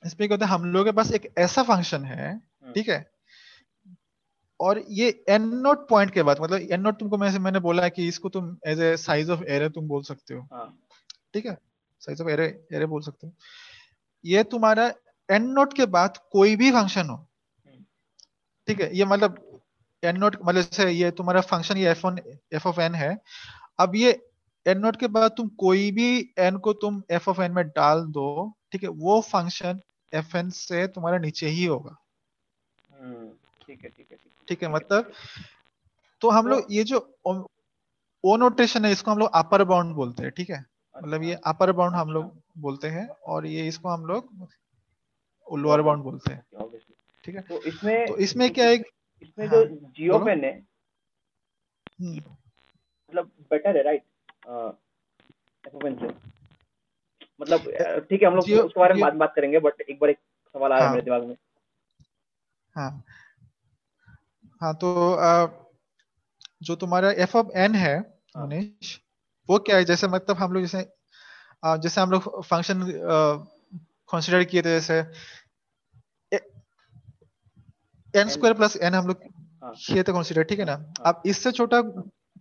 इसमें क्या होता है हम लोग के पास एक ऐसा फ़ंक्शन है ठीक है? और ये एन नोट पॉइंट के बाद मतलब एन नोट तुमको मैं मैंने बोला है कि इसको तुम as a size of array तुम बोल सकते हो। हाँ। ठीक है? साइज़ ऑफ़ एरे एरे बोल सकते हो। ये तुम्हारा एन नोट के बाद कोई भी फ़ंक्शन हो। ठीक है? ये मतलब एन नोट मतलब जैसे ये तुम्हारा फ़ंक्शन ये F on F of N है। अब ये एन नोट के बाद तुम कोई भी एन को तुम एफ़ ऑफ़ एन में डाल दो ठीक है? वो फ़ंक्शन एफ़ एन से तुम्हारा नीचे ही होगा। हम्म, ठीक है ठीक है ठीक है। मतलब तो हम लोग ये जो ओ नोटेशन है इसको हम लोग अपर बाउंड बोलते हैं ठीक है? मतलब ये अपर अच्छा। बाउंड हम लोग अच्छा। बोलते हैं और ये इसको हम लोग लोअर बाउंड बोलते हैं ठीक है? तो इसमें तो इसमें क्या है इसमें हाँ, जो जियो पेन है हम्म। मतलब बेटर है राइट मतलब ठीक है हम लोग उसके बारे में बाद बात करेंगे बट एक बार एक सवाल आया हाँ, मेरे दिमाग में। हाँ। हाँ तो आ, जो तुम्हारा एफ़ ऑफ़ एन है हाँ। मनीष वो क्या है? जैसे मतलब हम लोग जैसे जैसे हम लोग फ़ंक्शन कंसिडर किए थे जैसे एन स्क्वायर प्लस एन हम लोग हाँ। किए थे कंसिडर ठीक है ना? हाँ। अब इससे छोटा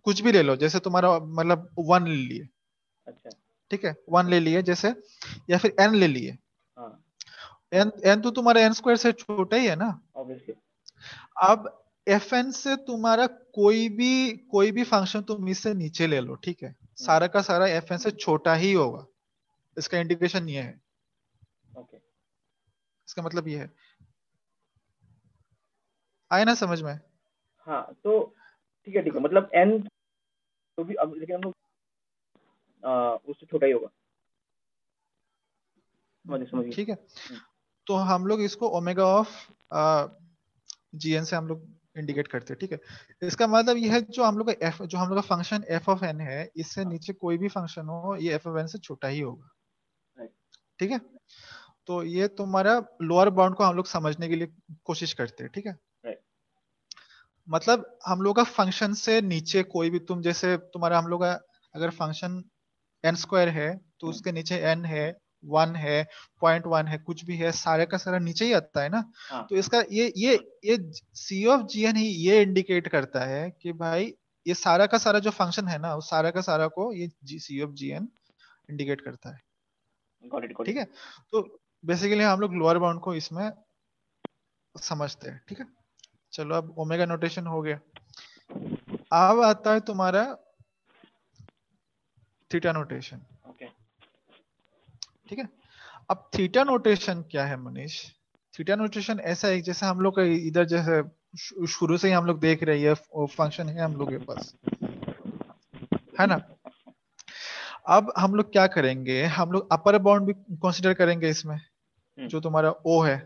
कुछ भी ले लो जैसे तुम्हारा मतलब वन ले लिए। अच्छा। ठीक है? वन ले लिए जैसे या फिर एन ले लिए। एन एन तो तुम्हारा एन स्क्वायर से छोटा ही है ना? अब एफ़ एन से तुम्हारा कोई भी कोई भी फ़ंक्शन तुम इससे नीचे ले लो ठीक है? सारा का सारा एफ़ एन से छोटा ही होगा। इसका इंडिकेशन ये है। Okay okay. इसका मतलब ये है। आए ना समझ में? हाँ तो ठीक है ठीक है। मतलब एन तो भी अब लेकिन हम लोग उससे छोटा ही होगा। ठीक है। हम्म। तो हम लोग इसको ओमेगा ऑफ़ जीएन से हम लोग इंडिकेट करते हैं ठीक है? इसका मतलब यह है जो हम लोग का एफ़ जो हम लोग का फ़ंक्शन एफ़ ऑफ़ एन है इससे हाँ। नीचे कोई भी फ़ंक्शन हो ये एफ़ ऑफ़ एन से छोटा ही होगा। ठीक है? तो ये तुम्हारा लोअर बाउंड को हम लोग समझने के लिए कोशिश करते हैं ठीक है? मतलब हम लोग का फ़ंक्शन से नीचे कोई भी तुम जैसे तुम्हारा हम लोग का अगर फ़ंक्शन एन स्क्वायर है तो हाँ। उसके नीचे एन है वन है पॉइंट वन है कुछ भी है सारे का सारा नीचे ही आता है ना? हाँ. तो इसका ये ये ये सी ऑफ़ जी एन ही ये इंडिकेट करता है कि भाई ये सारा का सारा जो फ़ंक्शन है ना उस सारा का सारा को ये C of G N indicate करता है। ठीक है? तो बेसिकली हम लोग लोअर बाउंड को इसमें समझते हैं ठीक है? चलो अब ओमेगा नोटेशन हो गया। अब आता है तुम्हारा थीटा नोटेशन ठीक है? अब थीटा नोटेशन क्या है मनीष? थीटा नोटेशन ऐसा है जैसे हम लोग इधर जैसे शुरू से ही हम लोग देख रहे हैं फ़ंक्शन है हम लोग के पास। है ना? अब हम लोग क्या करेंगे? हम लोग अपर बाउंड भी कंसिडर करेंगे इसमें हम्म। जो तुम्हारा ओ है।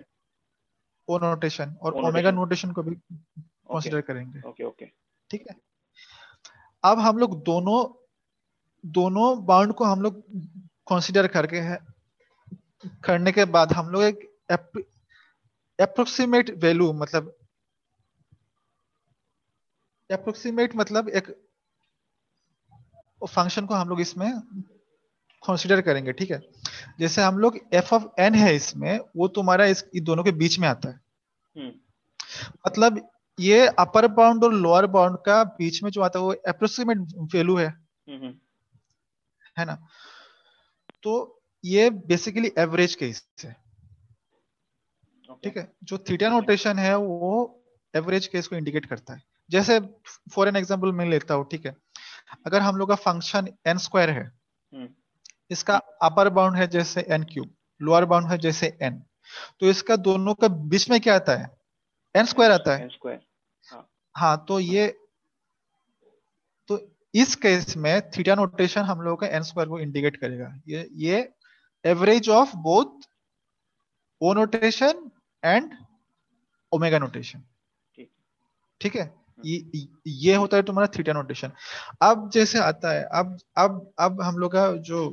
ओ नोटेशन और ओमेगा नोटेशन को भी कंसिडर करेंगे। ओके ओके ठीक है? अब हम लोग दोनों दोनों बाउंड को हम लोग कंसिडर करके है करने के बाद हम लोग एक अप्रोक्सीमेट वैल्यू मतलब अप्रोक्सीमेट मतलब एक फ़ंक्शन को हम लोग इसमें कंसिडर करेंगे ठीक है जैसे हम लोग एफ़ ऑफ़ एन है इसमें वो तुम्हारा इस दोनों के बीच में आता है हम्म। मतलब ये अपर बाउंड और लोअर बाउंड का बीच में जो आता है वो अप्रोक्सीमेट वैल्यू है हम्म, हम्म। है ना तो ये बेसिकली एवरेज केस है। ठीक है? जो थीटा नोटेशन है वो एवरेज केस को इंडिकेट करता है। जैसे फॉर एन एग्जांपल मैं लेता हूँ ठीक है? अगर हम लोग का फ़ंक्शन एन स्क्वायर है हम्म। इसका अपर बाउंड है जैसे एन क्यूब लोअर बाउंड है जैसे एन तो इसका दोनों का बीच में क्या आता है? एन स्क्वायर आता है। हाँ. हाँ तो ये तो इस केस में थीटा नोटेशन हम लोगों का एन स्क्वायर को इंडिकेट करेगा। ये ये average of both O notation and omega notation ठीक। है? ये ये होता है तुम्हारा थीटा नोटेशन अब जैसे आता है अब अब अब हम लोग का जो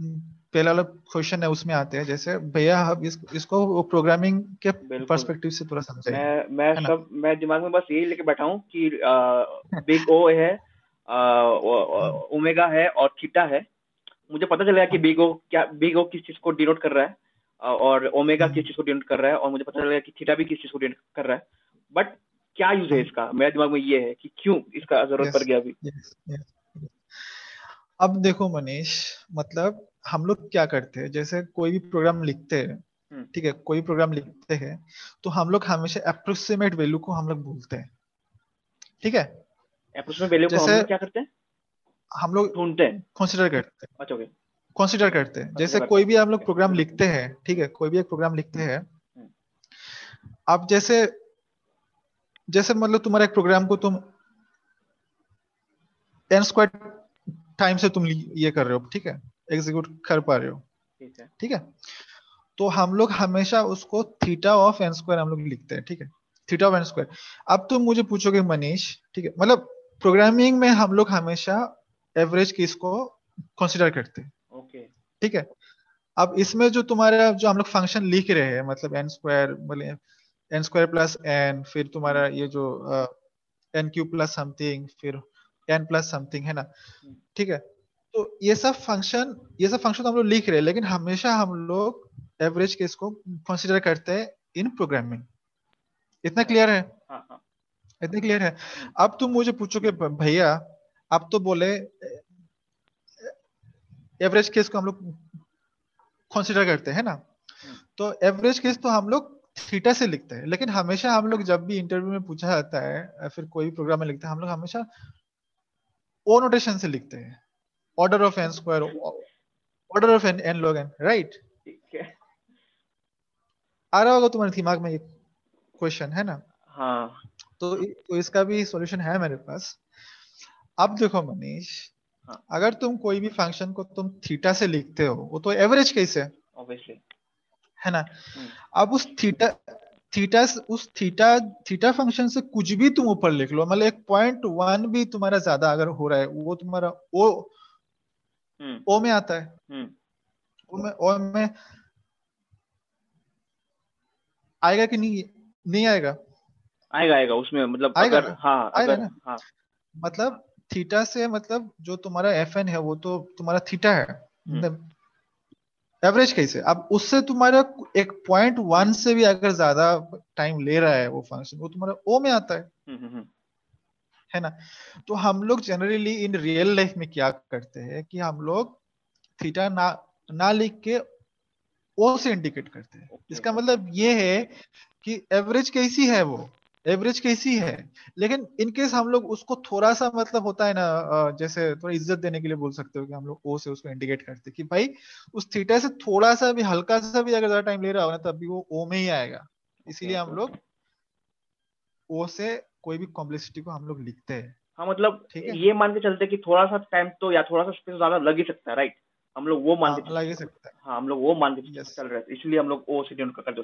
पहला वाला क्वेश्चन है उसमें आते हैं। जैसे भैया अब इस, इसको प्रोग्रामिंग के पर्सपेक्टिव से थोड़ा समझे मैं मैं सब मैं दिमाग में बस यही लेके बैठा हूँ कि बिग ओ है ओमेगा है और थीटा है। मुझे पता चलेगा कि बीगो क्या बीगो किस चीज़ को डिनोट कर रहा है और ओमेगा किस चीज़ को डिनोट कर रहा है और मुझे पता चलेगा कि थीटा भी किस चीज़ को डिनोट कर रहा है। बट क्या यूज़ है इसका? मेरे दिमाग में ये है कि क्यों इसका ज़रूरत पड़ गया अभी? अब देखो मनीष मतलब हम लोग क्या करते हैं? जैसे कोई भी प्रोग्राम लिखते हैं हम्म। ठीक है कोई प्रोग्राम लिखते हैं तो हम लोग हमेशा अप्रोक्सीमेट वैल्यू को हम लोग बोलते हैं। ठीक है? अप्रोक्सीमेट वैल्यू को हम क्या करते हैं? हम लोग ढूंढते हैं। कंसिडर करते हैं। अच्छा ओके कंसिडर करते हैं। जैसे कोई भी हम लोग प्रोग्राम लिखते हैं ठीक है? कोई भी एक प्रोग्राम लिखते हैं। अब जैसे जैसे मतलब तुम्हारा एक प्रोग्राम को तुम एन स्क्वायर टाइम से तुम ये कर रहे हो ठीक है? एग्जीक्यूट कर पा रहे हो। ठीक है। तो हम लोग हमेशा उसको थीटा ऑफ़ एन स्क्वायर हम लोग लिखते हैं ठीक है? थीटा ऑफ़ एन स्क्वायर अब तुम मुझे पूछोगे मनीष ठीक है? मतलब प्रोग्रामिंग में हम लोग हमेशा एवरेज केस को कंसिडर करते हैं। ओके ठीक है? अब इसमें जो तुम्हारा जो हम लोग फ़ंक्शन लिख रहे हैं मतलब एन स्क्वायर मतलब एन स्क्वायर प्लस एन फिर तुम्हारा ये जो एन क्यू प्लस समथिंग फिर एन प्लस समथिंग है ना? हम्म। ठीक है? तो ये सब फ़ंक्शन ये सब फ़ंक्शन तो हम लोग लिख रहे हैं लेकिन हमेशा हम लोग एवरेज केस को कंसिडर करते हैं इन प्रोग्रामिंग इतना क्लियर है? हाँ, हाँ। इतना क्लियर है? अब तुम मुझे पूछोगे भैया अब तो बोले एवरेज केस को हम लोग कंसिडर करते हैं ना। तो एवरेज केस तो हम लोग थीटा से लिखते हैं लेकिन हमेशा हम लोग जब भी इंटरव्यू में पूछा जाता है फिर कोई भी प्रोग्राम में लिखते हैं हम लोग हमेशा ओ नोटेशन से लिखते हैं। Order of N square order of N N log N right आ रहा होगा तुम्हारे दिमाग में ये क्वेश्चन है ना? हाँ। तो, तो इसका भी सॉल्यूशन है मेरे पास। अब देखो मनीष हाँ. अगर तुम कोई भी फ़ंक्शन को तुम थीटा से लिखते हो वो तो एवरेज केस है ऑब्वियसली है ना हम्म। अब उस थीटा थीटा उस थीटा थीटा फ़ंक्शन से कुछ भी तुम ऊपर लिख लो मतलब एक पॉइंट वन भी तुम्हारा ज़्यादा अगर हो रहा है वो तुम्हारा ओ हम्म। ओ में आता है हम्म। ओ में ओ में आएगा कि नहीं नहीं आएगा आएगा आएगा उसमें मतलब आएगा अगर हाँ आएगा अगर, हाँ मतलब थीटा से मतलब जो तुम्हारा एफ़ एन है वो तो तुम्हारा थीटा है। मतलब एवरेज कैसे? अब उससे तुम्हारा एक पॉइंट वन से भी अगर ज़्यादा टाइम ले रहा है वो फ़ंक्शन वो तुम्हारा ओ में आता है। हम्म, हम्म, हम्म। है ना? तो हम लोग जनरली इन रियल लाइफ में क्या करते हैं कि हम लोग थीटा ना ना लिख के ओ से इंडिकेट करते हैं। इसका मतलब ये है कि एवरेज कैसी है वो? एवरेज कैसी है? लेकिन इनकेस हम लोग उसको थोड़ा सा मतलब होता है ना जैसे थोड़ा इज़्ज़त देने के लिए बोल सकते हो कि हम लोग ओ से उसको इंडिकेट करते कि भाई उस थीटा से थोड़ा सा भी हल्का सा भी अगर ज़्यादा टाइम ले रहा होगा तब भी वो ओ में ही आएगा। इसीलिए हम लोग ओ से कोई भी कॉम्प्लेक्सिटी को हम लोग लिखते हैं। हाँ मतलब ठीक है? ये मान के चलते कि थोड़ा सा टाइम तो या थोड़ा सा स्पेस ज़्यादा लग ही सकता है राइट हम लोग वो मान हाँ, के लग ही सकता है। हाँ हम लोग वो मान के चल रहे हैं। इसलिए हम लोग ओ से कर दो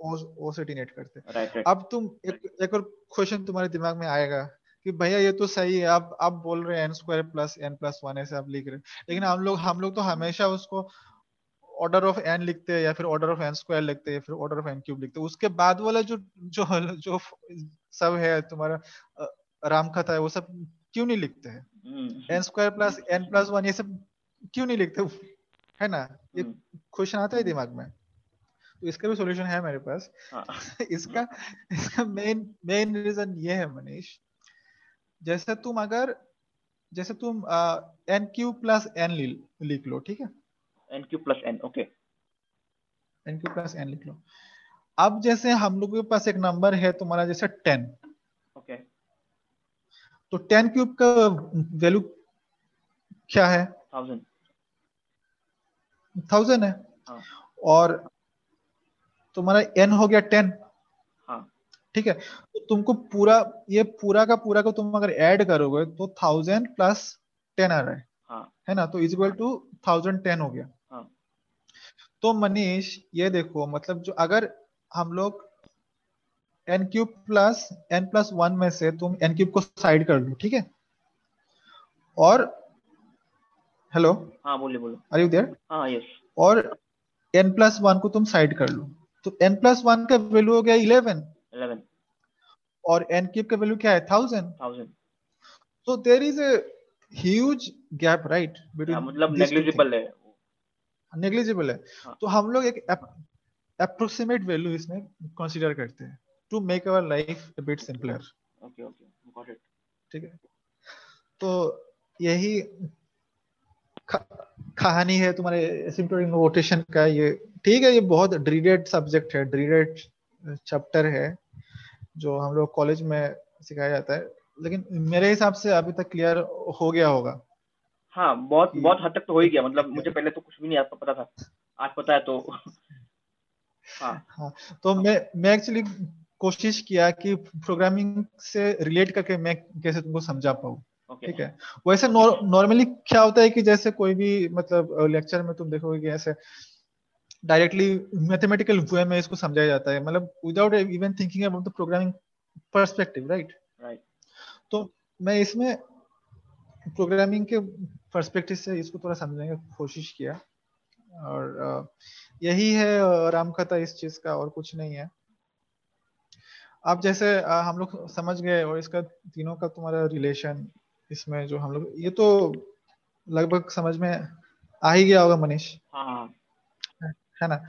ओसेटिनेट करते right, right. अब तुम एक एक और क्वेश्चन तुम्हारे दिमाग में आएगा कि भैया ये तो सही है आप आप बोल रहे हैं N square plus N plus one ऐसे आप लिख रहे हैं। लेकिन हम लोग हम लोग तो हमेशा उसको ऑर्डर ऑफ़ एन लिखते हैं या फिर ऑर्डर ऑफ़ एन स्क्वायर लिखते हैं या फिर ऑर्डर ऑफ़ एन क्यूब लिखते हैं। उसके बाद वाला जो जो जो सब है तुम्हारा राम कथा है वो सब क्यों नहीं लिखते हैं? N square plus N plus one ये सब क्यों नहीं लिखते? है ना? ये क्वेश्चन हम्म। आता है दिमाग में? तो इसका भी सॉल्यूशन है मेरे पास। हाँ। [laughs] इसका इसका मेन मेन रीजन ये है मनीष जैसे तुम अगर जैसे तुम एन क्यू प्लस एन लिख लो ठीक है? N cube plus N okay N cube plus N लिख लो। अब जैसे हम लोग के पास एक नंबर है तुम्हारा जैसे टेन ओके तो टेन क्यूब का वैल्यू क्या है? थाउज़ेंड थाउज़ेंड है। हाँ. और तुम्हारा एन हो गया टेन हाँ। ठीक है? तो तुमको पूरा ये पूरा का पूरा को तुम अगर ऐड करोगे तो थाउज़ेंड प्लस टेन आ रहा है। हाँ. है ना? तो is equal to thousand ten हो गया। हाँ. तो मनीष ये देखो मतलब जो अगर हम लोग N cube plus N plus one में से तुम एन क्यूब को साइड कर लो ठीक है? और हेलो हाँ बोलिए बोलो आर यू देयर हाँ यस और एन प्लस वन को तुम साइड कर लो। तो एन प्लस वन का वैल्यू हो गया इलेवन इलेवन और एन क्यूब का वैल्यू क्या है? Thousand thousand so there is a huge gap right between मतलब नेग्लिजिबल है. नेग्लिजिबल है. हाँ. तो हम लोग एक अप्रोक्सीमेट वैल्यू इसमें कंसीडर करते हैं to make our life a bit simpler okay okay got it ठीक है? तो यही कहानी है तुम्हारे नोटेशन का ये ठीक है ये बहुत ड्रीडेड सब्जेक्ट है ड्रीडेड चैप्टर है जो हम लोग कॉलेज में सिखाया जाता है। लेकिन मेरे हिसाब से अभी तक क्लियर हो गया होगा। हाँ बहुत बहुत हद तक तो हो ही गया मतलब मुझे पहले तो कुछ भी नहीं पता था आज पता है तो। [laughs] हाँ। हाँ तो मैं मैं एक्चुअली कोशिश किया कि प्रोग्रामिंग से रिलेट करके मैं कैसे तुमको समझा पाऊँ। ठीक है। वैसे नॉर्मली नौर, क्या होता है कि जैसे कोई भी मतलब लेक्चर में तुम देखोगे कि ऐसे डायरेक्टली मैथमेटिकल वे में इसको समझाया जाता है। मतलब without even thinking about the programming perspective right right तो मैं इसमें प्रोग्रामिंग के पर्सपेक्टिव से इसको थोड़ा समझने की कोशिश किया। और यही है राम कथा इस चीज़ का और कुछ नहीं है। अब जैसे हम लोग समझ गए और इसका तीनों का तुम्हारा रिलेशन इसमें जो हम लोग ये तो लगभग समझ में आ ही गया होगा मनीष। हाँ, हाँ। है ना?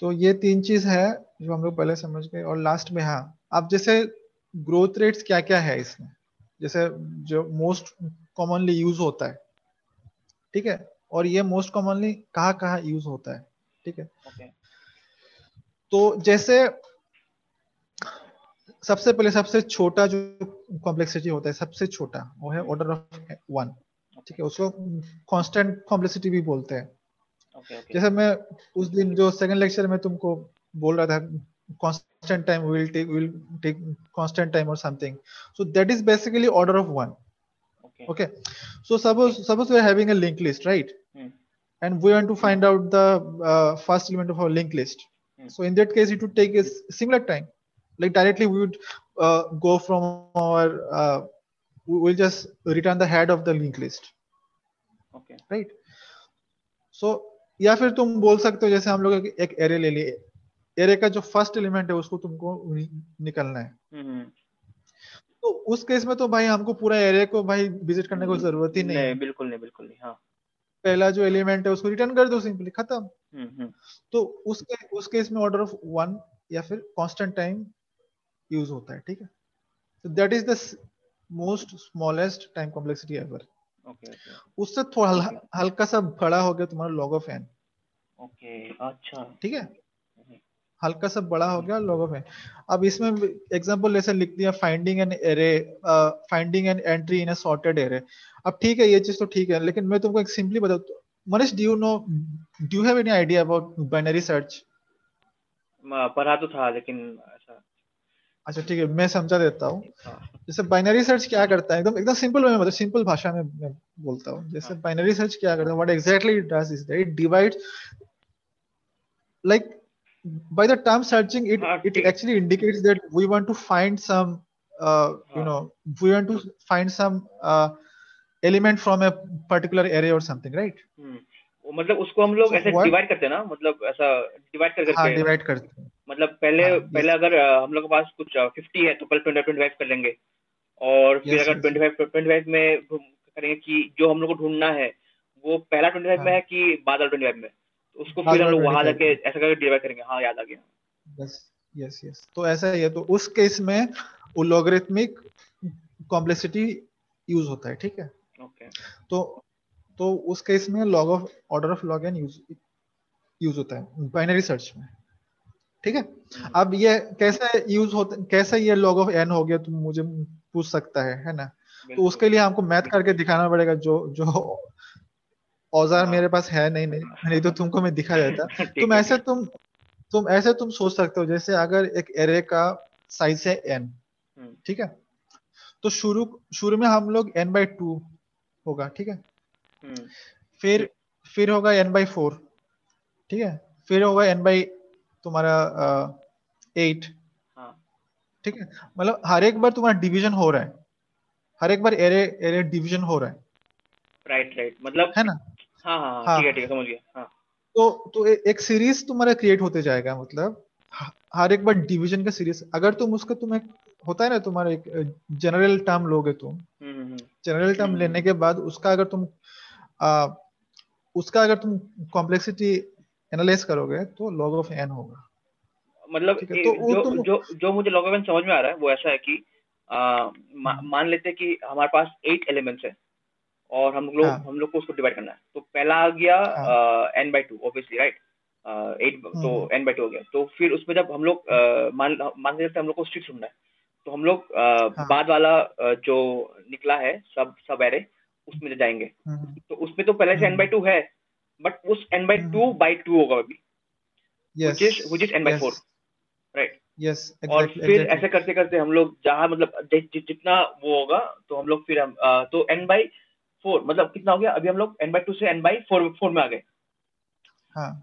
तो ये तीन चीज़ है जो हम लोग पहले समझ गए। और लास्ट में हाँ। अब जैसे ग्रोथ रेट्स क्या क्या है इसमें? जैसे जो मोस्ट कॉमनली यूज़ होता है। ठीक है? और ये मोस्ट कॉमनली कहाँ कहाँ यूज़ होता है। ठीक है? Okay. तो जैसे सबसे पहले सबसे छोटा जो कॉम्प्लेक्सिटी होता है सबसे छोटा वो है ऑर्डर ऑफ़ वन ठीक है? उसको कांस्टेंट कॉम्प्लेक्सिटी भी बोलते हैं। जैसे मैं उस दिन जो सेकंड लेक्चर में तुमको बोल रहा था constant time will take will take constant time और something so that is basically order of one okay so suppose suppose we are having a link list right and we want to find out the first element of our link list so in that case it would take a similar time like directly we would uh, go from our uh, we will just return the head of the linked list. Okay. Right? So या फिर तुम बोल सकते हो जैसे हम लोग एक एरे ले लिए। एरे का जो फ़र्स्ट एलिमेंट है उसको तुमको निकलना है। हम्म। तो उस केस में तो भाई हमको पूरा एरे को भाई विज़िट करने को ज़रूरत ही नहीं, नहीं बिल्कुल नहीं बिल्कुल नहीं हाँ। पहला जो एलिमेंट है उसको रिटर्न कर दो सिंपली खत्म। हम्म, हम्म। तो उस उस केस में ऑर्डर ऑफ़ वन या फिर कांस्टेंट टाइम यूज़ होता है ठीक है? तो that is the most smallest time complexity ever okay उससे थोड़ा हल्का सा बड़ा हो गया तुम्हारा लॉग ऑफ़ एन ओके अच्छा। ठीक है? हल्का सा बड़ा हो गया लॉग ऑफ़ एन अब इसमें एग्जांपल जैसे लिख दिया finding an array finding an entry in a sorted array अब ठीक है ये चीज़ तो ठीक है लेकिन मैं तुमको एक सिंपली बताऊँ Manish do you know do you have any idea about binary search पढ़ा तो था लेकिन ऐसा अच्छा ठीक है मैं समझा देता हूँ। हाँ। जैसे बाइनरी सर्च क्या करता है? एकदम एकदम सिंपल में मतलब सिंपल भाषा में मैं बोलता हूँ। जैसे बाइनरी सर्च क्या करता है? What exactly it does is that it divides like by the term searching it Ah, it ठीक। actually indicates that we want to find some uh, you हाँ। know we want to find some uh, element from a particular array or something right? हम्म, मतलब उसको हम लोग ऐसे डिवाइड करते हैं ना? मतलब ऐसा डिवाइड कर हाँ करके। डिवाइड करते हैं। मतलब पहले हाँ, पहले अगर हम लोग के पास कुछ फिफ्टी है तो पहले ट्वेंटी ट्वेंटी फाइव कर लेंगे। और फिर अगर ट्वेंटी फाइव ट्वेंटी फाइव में करेंगे कि जो हम लोग को ढूंढना है वो पहला ट्वेंटी फाइव में हाँ। है कि बादल ट्वेंटी फाइव में? तो उसको फिर हम लोग वहाँ जाके ऐसा करके डिवाइड करेंगे। हाँ याद आ गया। यस यस तो ऐसा ही है। तो उस केस में लॉगरिथमिक कॉम्प्लेक्सिटी यूज़ होता है ठीक है? ओके तो तो उस केस में log of order of log N use use होता है। बाइनरी सर्च में। ठीक है? अब ये कैसे यूज़ होता कैसे ये लॉग ऑफ़ एन हो गया तुम मुझे पूछ सकता है है ना? तो उसके लिए हमको मैथ करके दिखाना पड़ेगा जो जो औज़ार हाँ। मेरे पास है नहीं नहीं नहीं तो तुमको मैं दिखा देता। [laughs] तुम ऐसे तुम तुम ऐसे तुम सोच सकते हो जैसे अगर एक एरे का साइज़ है एन हम्म, ठीक है? तो शुरू शुरू में हम लोग एन बाई टू होगा ठीक है? हम्म, फिर फिर होगा एन बाई फोर ठीक है? फिर होगा एन बाई तुम्हारा एट हाँ। ठीक है? मतलब हर एक बार तुम्हारा डिवीज़न हो रहा है। हर एक बार एरे एरे डिवीज़न हो रहा है। राइट राइट मतलब है ना? हाँ हाँ हाँ हाँ। ठीक है ठीक है समझ गया। हाँ। तो तो ए, एक सीरीज़ तुम्हारा क्रिएट होते जाएगा मतलब हर एक बार डिवीज़न का सीरीज़ अगर तुम उसका तुम एक होता है ना तुम्हारा एक जनरल टर्म लोगे तुम। हम्म, हम्म, हम्म, जनरल टर्म हम्म। लेने के बाद उसका अगर तुम आ, उसका अगर तुम कॉम्प्लेक्सिटी एनालाइज करोगे तो लॉग ऑफ़ एन होगा मतलब तो जो तुम- जो जो मुझे लॉगोवन समझ में आ रहा है वो ऐसा है कि आ, मा, हम्म। मान लेते हैं कि हमारे पास एट एलिमेंट्स है और हम लोग हाँ। हम लोग को उसको डिवाइड करना है तो पहला आ गया n by two obviously right eight तो हम्म। एन बाई टू हो गया तो फिर उसमें जब हम लोग मान मान के चलते हम लोग को स्ट्रिक्ट ढूंढना है तो हम लोग हाँ। बाद वाला जो निकला है सब सब एरे उसमें जाएँगे हम्म। तो उसमें तो पहले से एन बाई टू है बट उस n by two by two होगा अभी। Yes. exactly, और फिर. ऐसे करते करते हम लोग जहाँ मतलब जितना वो होगा तो हम लोग फिर हम तो n बाई फोर मतलब कितना हो गया? अभी हम लोग n बाई टू से n बाई फोर फोर में आ गए।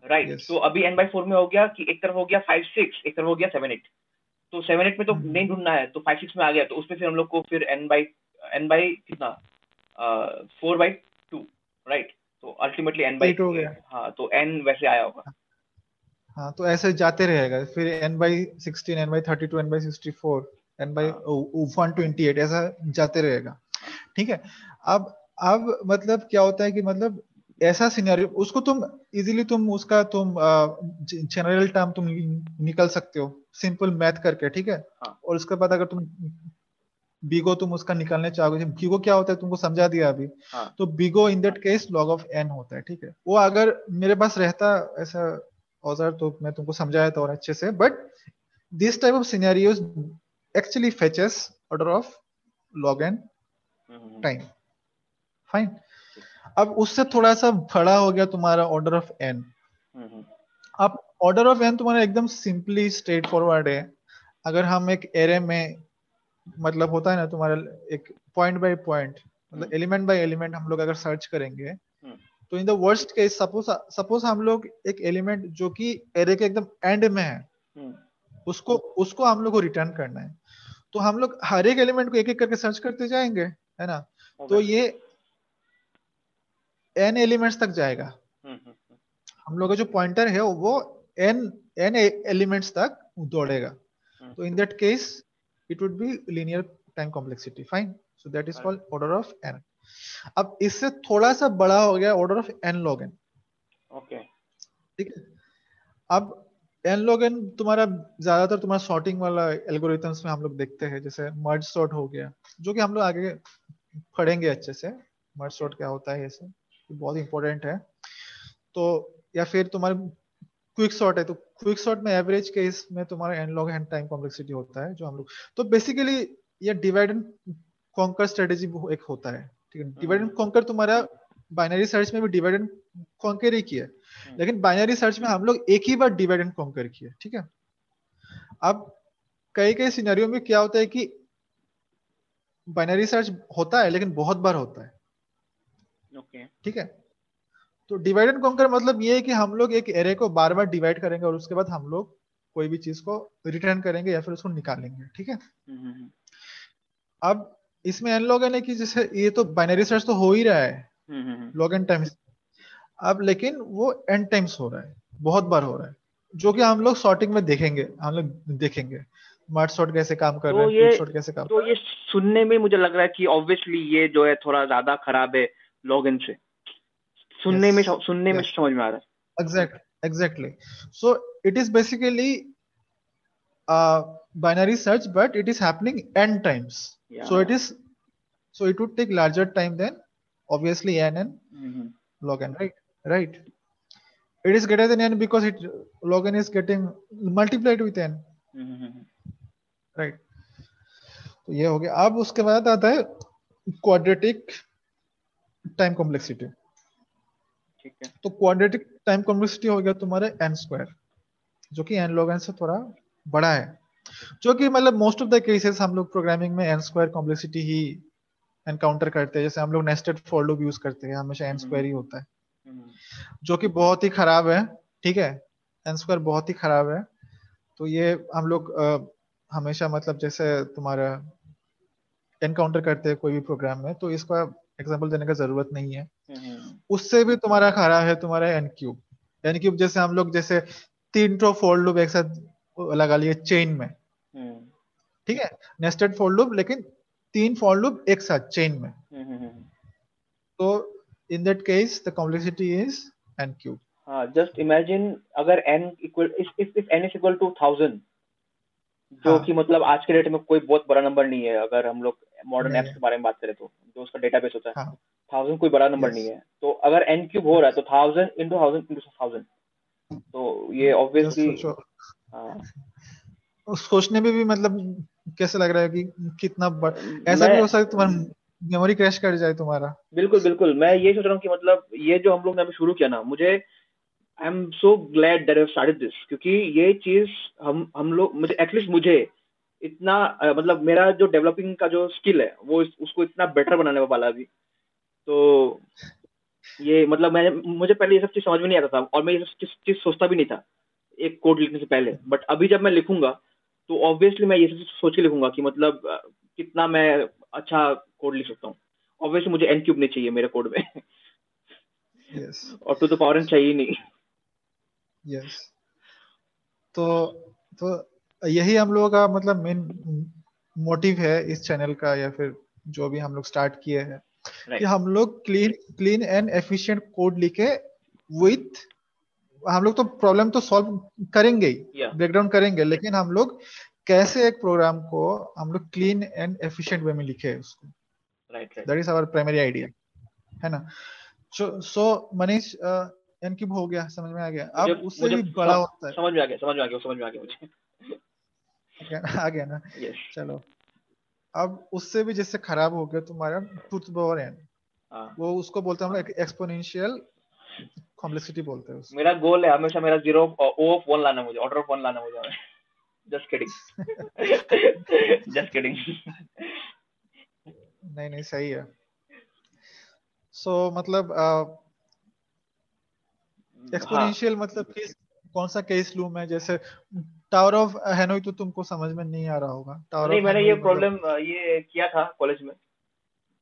राइट हाँ, तो अभी एन बाई फोर में हो गया कि एक तरफ़ हो गया फाइव सिक्स एक तरफ़ हो गया सेवन एट तो सेवन एट में तो हम्म। नहीं ढूंढना है तो फाइव सिक्स में आ गया तो उसमें फिर हम लोग को फिर एन बाई एन बाई कितना? फोर बाई टू राइट तो अल्टीमेटली एन बाई हो गया। हाँ तो n वैसे आया होगा। हाँ तो ऐसे जाते रहेगा। फिर n by sixteen n by thirty two n by sixty four n by one twenty eight ऐसा जाते रहेगा। ठीक है? अब अब मतलब क्या होता है कि मतलब ऐसा सिनेरियो उसको तुम इजीली तुम उसका तुम जनरल टर्म तुम निकल सकते हो। सिंपल मैथ करके ठीक है? हाँ. और उसके बाद अगर तुम बीगो तुम उसका निकालने चाहोगे बीगो क्या होता है तुमको समझा दिया अभी। हाँ. तो big O in that case log of n होता है ठीक है। वो अगर मेरे पास रहता ऐसा औज़ार तो मैं तुमको समझाया था और अच्छे से but this type of scenarios actually fetches order of log n time fine अब उससे थोड़ा सा बड़ा हो गया तुम्हारा ऑर्डर ऑफ़ एन अब ऑर्डर ऑफ़ एन तुम्हारा एकदम सिंपली स्ट्रेट फॉरवर्ड है। अगर हम एक एरे में मतलब होता है ना तुम्हारा एक पॉइंट बाय पॉइंट मतलब एलिमेंट बाय एलिमेंट हम लोग अगर सर्च करेंगे तो in the worst case suppose suppose हम लोग एक एलिमेंट जो कि एरे के एकदम एंड में है हम्म। उसको उसको हम लोग को रिटर्न करना है। तो हम लोग हर एक एलिमेंट को एक एक करके सर्च करते जाएँगे है ना? तो ये एन एलिमेंट्स तक जाएगा। हम्म, हम्म, हम लोग का जो पॉइंटर है वो एन एन एलिमेंट्स तक दौड़ेगा। तो in that case it would be linear time complexity fine so that is called order of n अब इससे थोड़ा सा बड़ा हो गया order of n log n okay ठीक है? अब एन लॉग एन तुम्हारा ज़्यादातर तुम्हारा सॉर्टिंग वाला एल्गोरिथम्स में हम लोग देखते हैं जैसे मर्ज सॉर्ट हो गया जो कि हम लोग आगे पढ़ेंगे अच्छे से मर्ज सॉर्ट क्या होता है ये सब बहुत इंपॉर्टेंट है। तो या फिर तुम्हारे क्विक सॉर्ट है तो क्विक सॉर्ट में एवरेज केस में तुम्हारा n log n time complexity होता है जो हम लोग तो बेसिकली ये डिवाइड एंड कॉन्कर स्ट्रेटेजी एक होता है ठीक है? डिवाइड एंड कॉन्कर तुम्हारा बाइनरी सर्च में भी डिवाइड एंड कॉन्कर ही किया हम्म। लेकिन बाइनरी सर्च में हम लोग एक ही बार डिवाइड एंड कॉन्कर किया ठीक है? अब कई कई सिनेरियो में क्या होता है कि बाइनरी सर्च होता है लेकिन बहुत बार होता है। ओके ठीक है? तो डिवाइड एंड कॉन्कर मतलब ये है कि हम लोग एक एरे को बार बार डिवाइड करेंगे और उसके बाद हम लोग कोई भी चीज़ को रिटर्न करेंगे या फिर उसको निकालेंगे ठीक है? हम्म, हम्म, अब इसमें एन लॉग एन है कि जैसे ये तो बाइनरी सर्च तो हो ही रहा है। लॉग एन टाइम्स अब लेकिन वो एन टाइम्स हो रहा है बहुत बार हो रहा है जो कि हम लोग सॉर्टिंग में देखेंगे हम लोग देखेंगे। मर्ज सॉर्ट कैसे काम कर तो रहे हैं सॉर्ट कैसे काम तो ये सुनने में मुझे लग रहा है कि ऑब्वियसली ये जो है थोड़ा ज़्यादा खराब है लॉग इन से। सुनने yes, में सुनने yes. में समझ में आ रहा है exact exactly so it is basically binary search but it is happening n times yeah. so it is so it would take larger time than obviously n and mm-hmm. log n right right it is greater than n because it log n is getting multiplied with n mm-hmm. right तो ये हो गया अब उसके बाद आता है क्वाड्रेटिक टाइम कॉम्प्लेक्सिटी ठीक है। तो क्वाड्रेटिक टाइम कॉम्प्लेक्सिटी हो गया तुम्हारे एन स्क्वायर जो कि एन लॉग एन से थोड़ा बड़ा है जो कि मतलब मोस्ट ऑफ़ द केसेस हम लोग प्रोग्रामिंग में एन स्क्वायर कॉम्प्लेक्सिटी ही एनकाउंटर करते हैं। जैसे हम लोग नेस्टेड फॉर लूप यूज़ करते हैं हमेशा एन स्क्वायर ही होता है। जो कि बहुत ही खराब है ठीक है? एन स्क्वायर बहुत ही खराब है। तो ये हम लोग हमेशा मतलब जैसे तुम्हारा एनकाउंटर करते हैं कोई भी प्रोग्राम में तो इसका एग्ज़ाम्पल देने का ज़रूरत नहीं है। उससे भी तुम्हारा खराब है तुम्हारा एन क्यूब एन क्यूब जैसे हम लोग जैसे तीन टो फोर लूप एक साथ लगा लिए चेन में। हम्म। ठीक है? नेस्टेड फॉर लूप लेकिन तीन फॉर लूप एक साथ चेन में। हम्म, हम्म, तो in that case the complexity is n cube हाँ जस्ट इमेजिन अगर n equal if if n is equal to thousand जो हाँ. कि मतलब आज के डेट में कोई बहुत बड़ा नंबर नहीं है अगर हम लोग मॉडर्न एप्स के बारे में बात करें तो जो उसका डेटाबेस होता है। थाउज़ेंड. कोई बड़ा नंबर yes. नहीं है तो अगर n क्यूब हो रहा है तो thousand into thousand into thousand तो ये ऑब्वियसली हाँ। सोचने में भी मतलब कैसे लग रहा है कि कितना ऐसा भी हो सकता है तुम्हारा मेमोरी क्रैश कर जाए तुम्हारा बिल्कुल बिल्कुल मैं ये सोच रहा हूँ कि मतलब ये जो हम लोग ने अभी शुरू किया ना मुझे I am so glad that have started this क्योंकि ये चीज़ हम हम लोग मुझे एटलीस्ट मुझे इतना मतलब मेरा जो डेवलपिंग का जो स्किल है वो उसको इतना बेटर बनाने वाला अभी तो ये मतलब मैं मुझे पहले ये सब चीज़ समझ में नहीं आता था और मैं ये सब चीज़ सोचता भी नहीं था एक कोड लिखने से पहले। बट अभी जब मैं लिखूँगा तो ऑब्वियसली मैं ये सब सोच के लिखूँगा कि मतलब कितना मैं अच्छा कोड लिख सकता हूँ। ऑब्वियसली मुझे एन क्यूब नहीं चाहिए मेरे कोड में। Yes. और टू द पावर एन चाहिए नहीं। Yes yes. तो तो यही हम लोगों का मतलब मेन मोटिव है इस चैनल का या फिर जो भी हम लोग स्टार्ट किए हैं। Right. कि हम लोग clean clean and efficient code लिखे विथ हम लोग तो प्रॉब्लम तो सॉल्व करेंगे ही ब्रेकडाउन करेंगे लेकिन हम लोग कैसे एक प्रोग्राम को हम लोग क्लीन एंड एफिशिएंट वे में लिखे उसको? That is our primary idea है ना? सो सो मनीष एन हो गया समझ में आ गया। अब उससे भी बड़ा होता है। समझ में आ गया समझ में आ गया समझ में आ गया मुझे। [laughs] आ गया ना? Yes. चलो। अब उससे भी जैसे खराब हो गया तुम्हारा टूथ पावर एन वो उसको बोलते हैं हम लोग एक्सपोनेंशियल कॉम्प्लेक्सिटी बोलते हैं मेरा गोल है हमेशा मेरा ज़ीरो ओ ऑफ़ वन लाना मुझे ऑर्डर ऑफ़ वन लाना मुझे। जस्ट किडिंग जस्ट किडिंग नहीं नहीं सही है। सो so, मतलब एक्सपोनेंशियल uh, हाँ. मतलब किस कौन सा केस लूम है जैसे टावर ऑफ़ हेनोई तो तुमको समझ में नहीं आ रहा होगा। टावर नहीं मैंने ये प्रॉब्लम ये किया था कॉलेज में।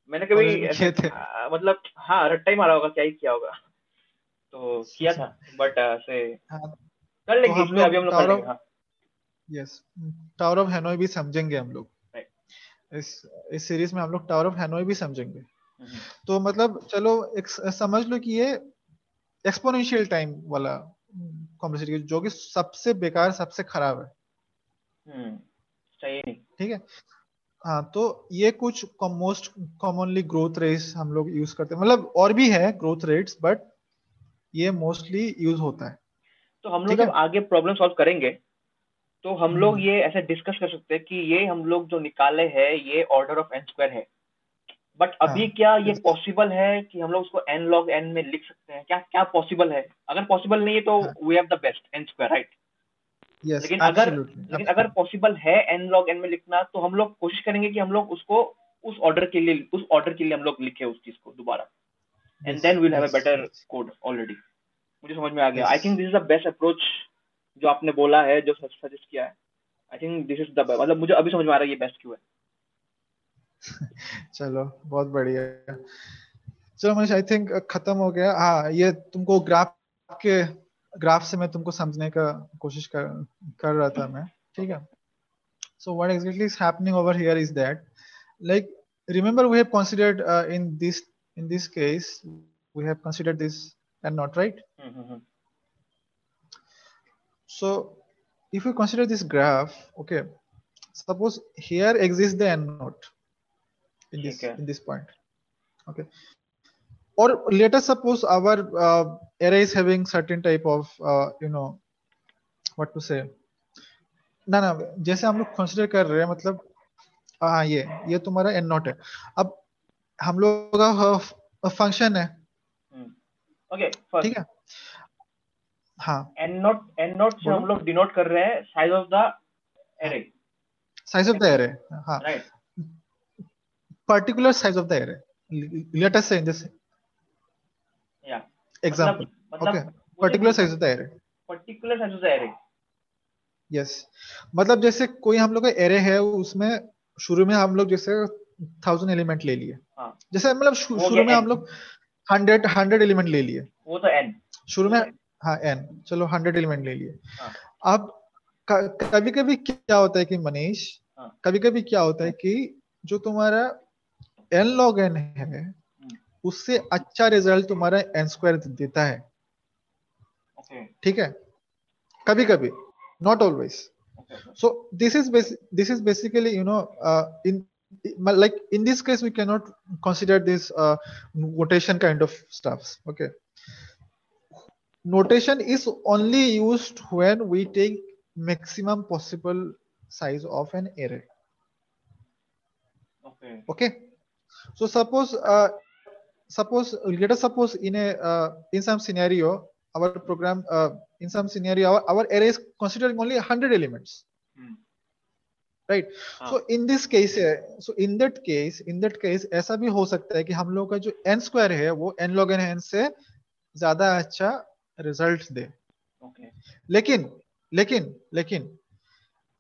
मैंने कभी मतलब हाँ रट्टा ही मारा होगा क्या ही किया होगा। तो किया था बट से हाँ, कर लेंगे तो इसमें अभी हम लोग कर लेंगे यस टावर ऑफ़ हेनोई भी समझेंगे हम लोग। इस इस सीरीज़ में हम लोग टावर ऑफ़ हैनोई भी समझेंगे। हम्म। तो मतलब चलो एक समझ लो कि ये एक्सपोनेंशियल टाइम वाला कॉम्प्लेक्सिटी जो कि सबसे बेकार सबसे खराब है। हम्म, सही ठीक है? हाँ तो ये कुछ मोस्ट कॉमनली ग्रोथ रेट्स हम लोग यूज़ करते हैं। मतलब और भी है ग्रोथ रेट्स बट ये मोस्टली यूज़ होता है। तो हम लोग जब आगे प्रॉब्लम सॉल्व करेंगे तो हम लोग हम्म। ये ऐसे डिस्कस कर सकते हैं कि ये हम लोग जो निकाले हैं ये ऑर्डर ऑफ़ एन स्क्वायर है। बट अभी हाँ, क्या ये पॉसिबल है कि हम लोग उसको एन लॉग एन में लिख सकते हैं? क्या क्या पॉसिबल है? अगर पॉसिबल नहीं है तो we have the best n square right लेकिन अगर लेकिन अगर पॉसिबल है एन लॉग एन में लिखना तो हम लोग कोशिश करेंगे कि हम लोग उसको उस ऑर्डर के लिए उस ऑर्डर के लिए हम लोग लिखे उस चीज़ को दोबारा। And then will have a better code already मुझे समझ में आ गया। I think this is the best approach जो आपने बोला है जो सजेस्ट किया है। I think this is the मतलब मुझे अभी समझ में आ रहा है ये बेस्ट क्यों है। [laughs] चलो बहुत बढ़िया। चलो मनीष आई थिंक खत्म हो गया। हाँ ये तुमको ग्राफ के ग्राफ से मैं तुमको समझने का कोशिश कर कर रहा था मैं ठीक है? So what exactly is happening over here is that like remember we have considered in this in this case we have considered this and not right so if you consider this graph okay suppose here exist the and note in this okay. in this point, okay. Or let us suppose our uh, array is having certain type of uh, you know what to say. ना ना जैसे हम लोग कंसिडर कर रहे हैं मतलब हाँ ये ये तुम्हारा एन नॉट है। अब हम लोग का फ़ंक्शन है ओके ठीक है? हाँ। एन नोट एन नोट से हम लोग डिनोट कर रहे हैं size of the array size of the array हाँ। Right particular size of the array let us say in this या example okay particular size of the array particular size of the array yes मतलब जैसे कोई हम लोग का एरे है उसमें शुरू में हम लोग जैसे थाउज़ेंड एलिमेंट ले लिए। हाँ. जैसे मतलब शुरू में हम लोग हंड्रेड हंड्रेड एलिमेंट ले लिए। वो तो एन शुरू में हाँ एन चलो हंड्रेड एलिमेंट ले लिए। हाँ. अब कभी कभी क्या होता है कि मनीष हाँ. कभी कभी क्या होता है कि जो तुम्हारा एन लॉग एन है उससे अच्छा रिज़ल्ट तुम्हारा एन स्क्वायर देता है। ठीक है? कभी कभी not always so this is this is basically you know in like in this case we can not consider this notation kind of stuff okay notation is only use when we take maximum possible size of an array okay so suppose uh, suppose let us suppose in a uh, in some scenario our program uh, in some scenario our, our array is considering only 100 elements hmm. right ah. so in this case so in that case in that case ऐसा भी हो सकता है कि हम लोग का जो n स्क्वायर है वो n log n से ज़्यादा अच्छा रिज़ल्ट दे okay. लेकिन लेकिन लेकिन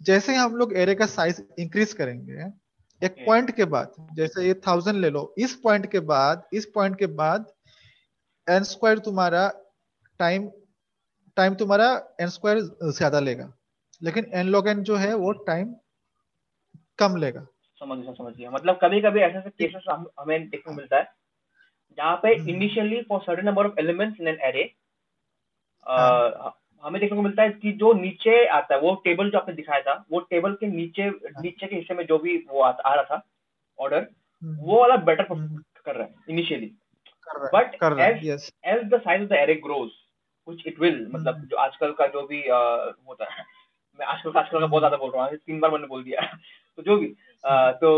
जैसे ही हम लोग एरे का साइज़ इंक्रीज करेंगे एक पॉइंट के बाद जैसे ये थाउज़ेंड ले लो इस पॉइंट के बाद इस पॉइंट के बाद एन स्क्वायर तुम्हारा टाइम टाइम तुम्हारा एन स्क्वायर ज़्यादा लेगा। लेकिन एन लॉग एन जो है वो टाइम कम लेगा। समझ गया समझ गया। मतलब कभी कभी ऐसे ऐसे केसेस हमें देखने मिलता है जहाँ पे initially for certain number of elements in an array हमें देखने को मिलता है कि जो नीचे आता है वो टेबल जो आपने दिखाया था वो टेबल के नीचे नीचे के हिस्से में जो भी वो आ, आ रहा था ऑर्डर हम्म। वो वाला बेटर हम्म। कर रहा है initially but as the size of the array grows कुछ इट विल मतलब हम्म। जो आजकल का जो भी होता है मैं आजकल का आजकल का बहुत ज़्यादा बोल रहा हूँ तीन बार मैंने बोल दिया [laughs] तो जो भी तो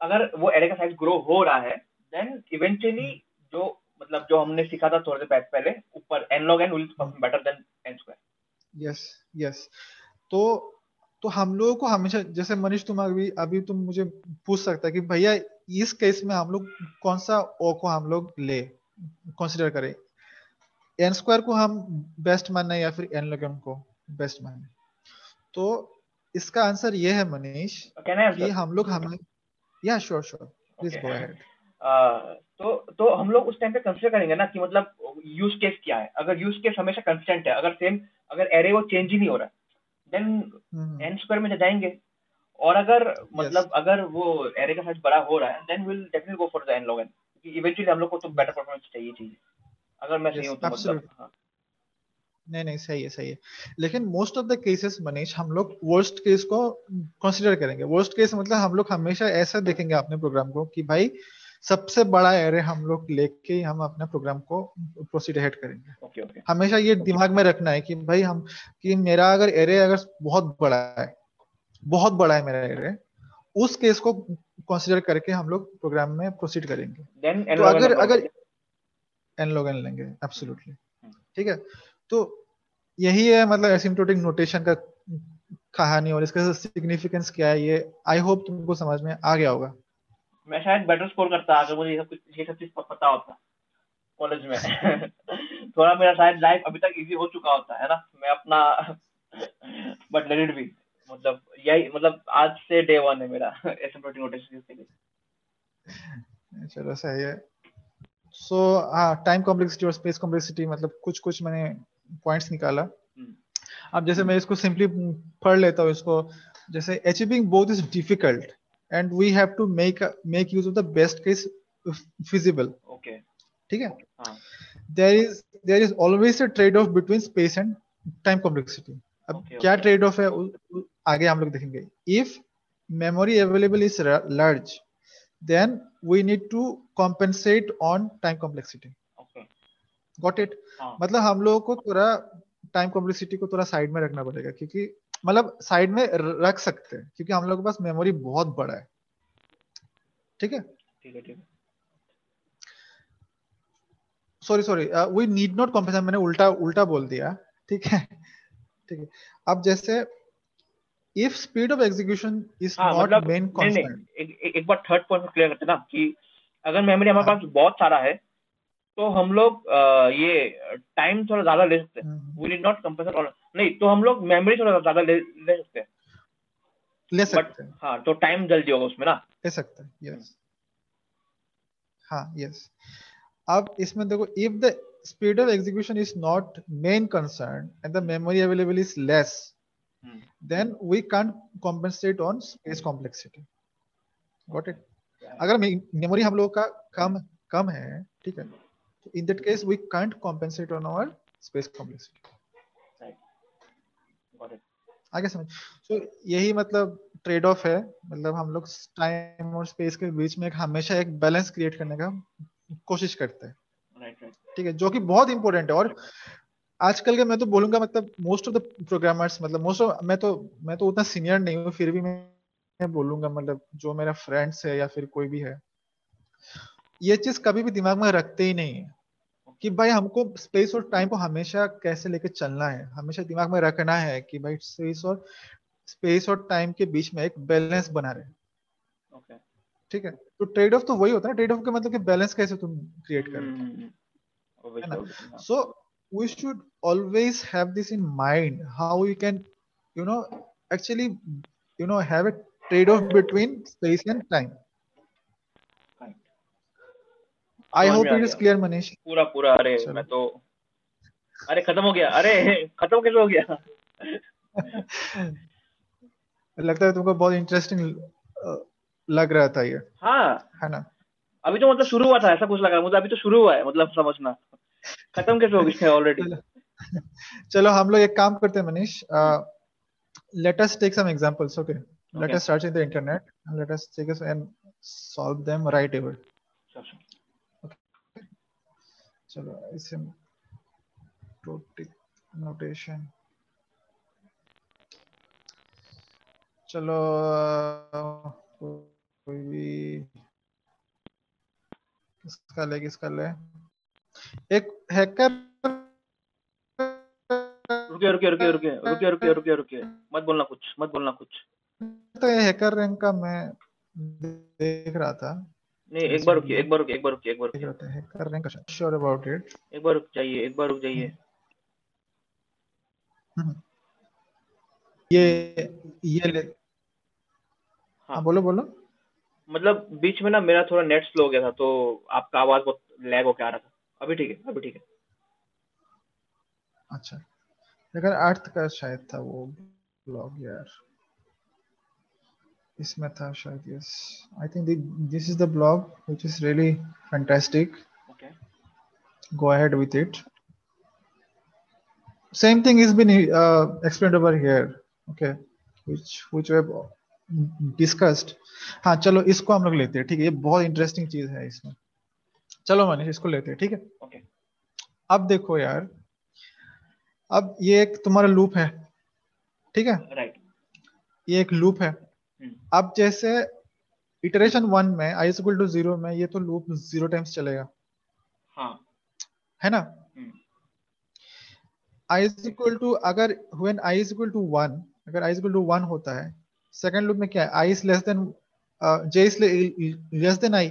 अगर वो एरे का साइज़ ग्रो हो रहा है देन इवेंचुअली जो मतलब जो हमने सीखा था थोड़े देर पहले ऊपर n log n will better than n square yes yes तो तो हम लोगों को हमेशा जैसे मनीष तुम अभी अभी तुम मुझे पूछ सकता है कि भैया इस केस में हम लोग कौन सा ओ को हम लोग ले कंसिडर करें? एन स्क्वायर को हम बेस्ट माने या फिर एन लॉग एन को बेस्ट माने तो इसका आंसर ये है मनीष कि हम लोग हमें या sure sure please go ahead तो तो हम लोग उस टाइम पे कंसिडर करेंगे ना कि मतलब यूज़ केस क्या है। अगर यूज़ केस हमेशा कंस्टेंट है अगर सेम अगर एरे वो चेंज ही नहीं हो रहा देन एन स्क्वायर में जाएँगे। और अगर yes. मतलब अगर वो एरे का साइज़ बड़ा हो रहा है then will definitely go for the n log n क्योंकि इवेंचुअली हम लोग को तो बेटर परफॉर्मेंस चाहिए चाहिए अगर मैं सही हूँ तो मतलब हाँ। नहीं नहीं सही है सही है। लेकिन most of the cases Manish हम लोग वर्स्ट केस को कंसीडर करेंगे। वर्स्ट केस मतलब हम लोग हमेशा ऐसा देखेंगे अपने प्रोग्राम को कि भाई सबसे बड़ा एरे हम लोग लेके हम अपने प्रोग्राम को प्रोसीड हेड करेंगे okay, okay. हमेशा ये okay. दिमाग में रखना है कि भाई हम कि मेरा अगर एरे अगर बहुत बड़ा है बहुत बड़ा है मेरा एरे उस केस को कंसीडर करके हम लोग प्रोग्राम में प्रोसीड करेंगे Then, तो अगर अगर एन लॉग एन लेंगे एब्सोल्युटली hmm. ठीक है तो यही है मतलब एसिम्टोटिक नोटेशन का कहानी और इसका सिग्निफिकेंस क्या है ये आई होप तुमको समझ में आ गया होगा मैं शायद बेटर स्कोर करता अगर मुझे ये सब कुछ ये सब चीज़ पता होता कॉलेज में। [laughs] थोड़ा मेरा शायद लाइफ अभी तक इजी हो चुका होता है ना? मैं अपना बट लेट इट बी मतलब यही मतलब आज से डे वन है मेरा [laughs] एसिम्प्टोटिक नोटेशन के लिए। चलो सही है। सो हाँ टाइम कॉम्प्लेक्सिटी और स्पेस कॉम्प्लेक्सिटी मतलब कुछ कुछ मैंने पॉइंट्स निकाला। हम्म। अब जैसे मैं इसको सिंपली पढ़ लेता हूँ इसको जैसे achieving both is difficult and we have to make make use of the best case feasible okay ठीक है हाँ. there is there is always a trade off between space and time complexity अब okay, क्या. ट्रेड ऑफ़ है आगे हम लोग देखेंगे if memory available is large then we need to compensate on time complexity okay got it हाँ. मतलब हम लोगों को थोड़ा टाइम कॉम्प्लेक्सिटी को थोड़ा साइड में रखना पड़ेगा क्योंकि मतलब साइड में रख सकते हैं क्योंकि हम लोग के पास मेमोरी बहुत बड़ा है। ठीक है? ठीक है ठीक है। Sorry sorry we need not compensate मैंने उल्टा उल्टा बोल दिया। ठीक है? ठीक है। अब जैसे if speed of execution is not main constant एक बार थर्ड पॉइंट क्लियर करते ना कि अगर मेमोरी हमारे हाँ. पास बहुत सारा है तो हम लोग ये टाइम थोड़ा ज़्यादा ले सकते हैं। वी नीड नॉट और नहीं तो हम लोग मेमोरी थोड़ा ज़्यादा ले, ले सकते हैं। ले सकते हैं। हाँ तो टाइम जल्दी होगा उसमें ना? ले सकते हैं यस हाँ यस अब इसमें देखो if the speed of execution is not main concern and the memory available is less than we can't compensate on space complexity got it अगर मेमोरी हम लोग का कम कम है ठीक है in that case we can't compensate on our space complexity आगे समझ। So, यही मतलब ट्रेड ऑफ़ है। मतलब हम लोग टाइम और स्पेस के बीच में एक हमेशा एक बैलेंस क्रिएट करने का कोशिश करते हैं। ठीक है जो कि बहुत इंपॉर्टेंट है। और आजकल के मैं तो बोलूँगा मतलब मोस्ट ऑफ़ द प्रोग्रामर्स मतलब मोस्ट ऑफ़ मैं तो मैं तो उतना सीनियर नहीं हूँ फिर भी मैं बोलूँगा मतलब जो मेरा फ्रेंड्स है या फिर कोई भी है ये चीज़ कभी भी दिमाग में रखते ही नहीं है। कि भाई हमको स्पेस और टाइम को हमेशा कैसे लेके चलना है? हमेशा दिमाग में रखना है कि भाई स्पेस और स्पेस और टाइम के बीच में एक बैलेंस बना रहे। ओके ठीक है? तो ट्रेड ऑफ़ तो वही होता है ट्रेड ऑफ़ का मतलब कि बैलेंस कैसे तुम क्रिएट करो हम्म, है ना? obviously, हाँ. so we should always have this in mind how we can you know actually you know have a trade-off between space and time Right. I समझ hope में आ it is गया। clear manish. पूरा पूरा अरे। मैं तो अरे खत्म हो गया। अरे खत्म कैसे हो गया? [laughs] लगता है तुमको बहुत इंटरेस्टिंग लग रहा था ये। हाँ। है ना? अभी तो मतलब शुरू हुआ था ऐसा कुछ लगा। मुझे अभी तो शुरू हुआ है मतलब समझना। खत्म कैसे हो गया ऑलरेडी [laughs] चलो हम लोग एक काम करते हैं Manish let us take some examples okay let. Us search in the internet and let us take us and solve them right away. चलो इसे नोटेशन चलो कोई भी किसका ले किसका ले? एक हैकर रुकिए रुकिए रुकिए रुकिए रुकिए रुकिए रुकिए रुकिए। मत बोलना कुछ मत बोलना कुछ। तो ये हैकर रैंक का मैं देख रहा था। नहीं एक बार रुकिए एक बार रुकिए एक बार रुकिए एक बार रुकिए। रहा था HackerRank sure about it एक बार रुक जाइए एक बार रुक जाइए। ये ये ले हाँ। हाँ बोलो बोलो। मतलब बीच में ना मेरा थोड़ा नेट स्लो हो गया था तो आपका आवाज़ बहुत लैग होके आ रहा था। अभी ठीक है अभी ठीक है। अच्छा। लेकिन अर्थ का शायद था वो ब्लॉग यार। इसमें था शायद yes I think this is the blog which is really fantastic okay go ahead with it. Same thing has been uh, explained over here okay which which we have discussed. हाँ चलो इसको हम लोग लेते हैं ठीक है? ये बहुत इंटरेस्टिंग चीज़ है इसमें। चलो मनीष इसको लेते हैं ठीक है? ओके अब देखो यार अब ये एक तुम्हारा लूप है ठीक है? राइट ये एक लूप है। हम्म। अब जैसे इटरेशन वन में आई इक्वल टू ज़ीरो में ये तो लूप ज़ीरो टाइम्स चलेगा। हाँ. है ना? आई इक्वल टू अगर when i equal to one अगर आई इक्वल टू वन होता है सेकंड लूप में क्या है? I is less than j is less than i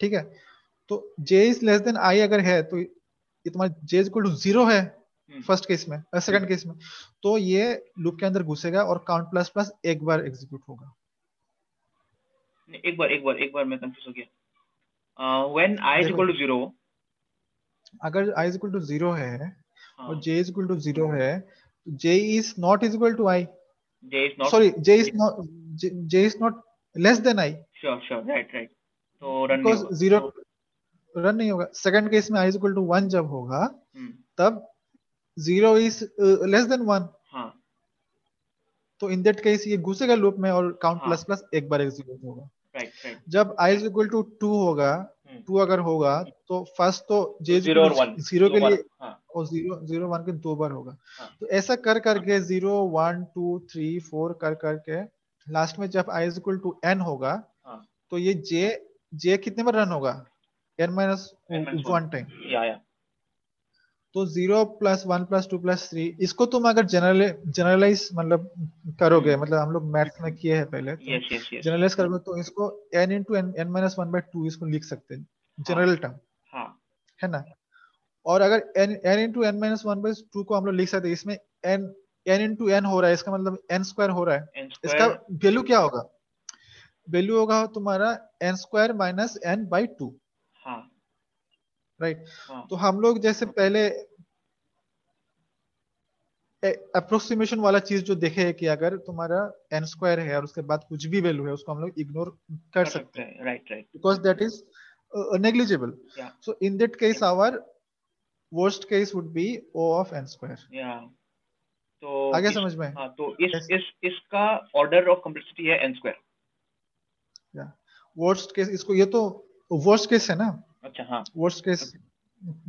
ठीक है? तो j is less than i अगर है तो ये तुम्हारा j is equal to zero है। हम्म। फ़र्स्ट केस में सेकंड केस में। तो ये लूप के अंदर घुसेगा और काउंट प्लस प्लस एक बार एग्जीक्यूट होगा। एक बार एक बार एक बार मैं कंफ्यूज हो गया। When i is equal to 0 अगर आई इज़ इक्वल टू 0 है और जे इज़ इक्वल टू 0 है j is not is equal to i j is not sorry j is not j is not less than i sure sure right right तो रन बिकॉज़ 0 रन नहीं होगा। सेकंड केस में आई इज़ इक्वल टू 1 जब होगा हम्म। तब zero is less than one हाँ। तो इन दैट केस ये घुसेगा लूप में और काउंट हाँ। प्लस प्लस एक बार एग्जीक्यूट होगा। राइट राइट जब i is equal to two होगा हम्म। टू अगर होगा तो फ़र्स्ट तो is ज़ीरो ज़ीरो के लिए हाँ। और ज़ीरो ज़ीरो वन के दो बार होगा। हाँ। तो ऐसा कर करके zero one two three four कर करके लास्ट में जब आई is equal to n होगा हाँ। तो ये j j कितने बार रन होगा? N minus. वन टाइम या या। तो zero plus one plus two plus three इसको तुम अगर जनरल जनरलाइज मतलब करोगे हम्म। मतलब हम लोग मैथ्स में किए हैं पहले तो जनरलाइज करोगे तो इसको n into n n minus one by two इसको लिख सकते हैं जनरल टर्म हाँ। है ना? और अगर n n into n minus one by two को हम लोग लिख सकते हैं इसमें n n इंटू एन हो रहा है इसका मतलब एन स्क्वायर हो रहा है। इसका वैल्यू क्या होगा? वैल्यू होगा तुम्हारा n square minus n by two हाँ। राइट हाँ। तो हम लोग जैसे पहले अप्रोक्सीमेशन वाला चीज़ जो देखे है कि अगर तुम्हारा एन स्क्वायर है और उसके बाद कुछ भी वैल्यू है उसको हम लोग इग्नोर कर सकते हैं right right because that is negligible so in that case our worst case would be O of n square तो आगे समझ में हाँ तो इस Yes. इस इसका ऑर्डर ऑफ़ कम्प्लेक्सिटी है एन स्क्वायर या वर्स्ट केस इसको ये तो वर्स्ट केस है ना? अच्छा हाँ। वर्स्ट केस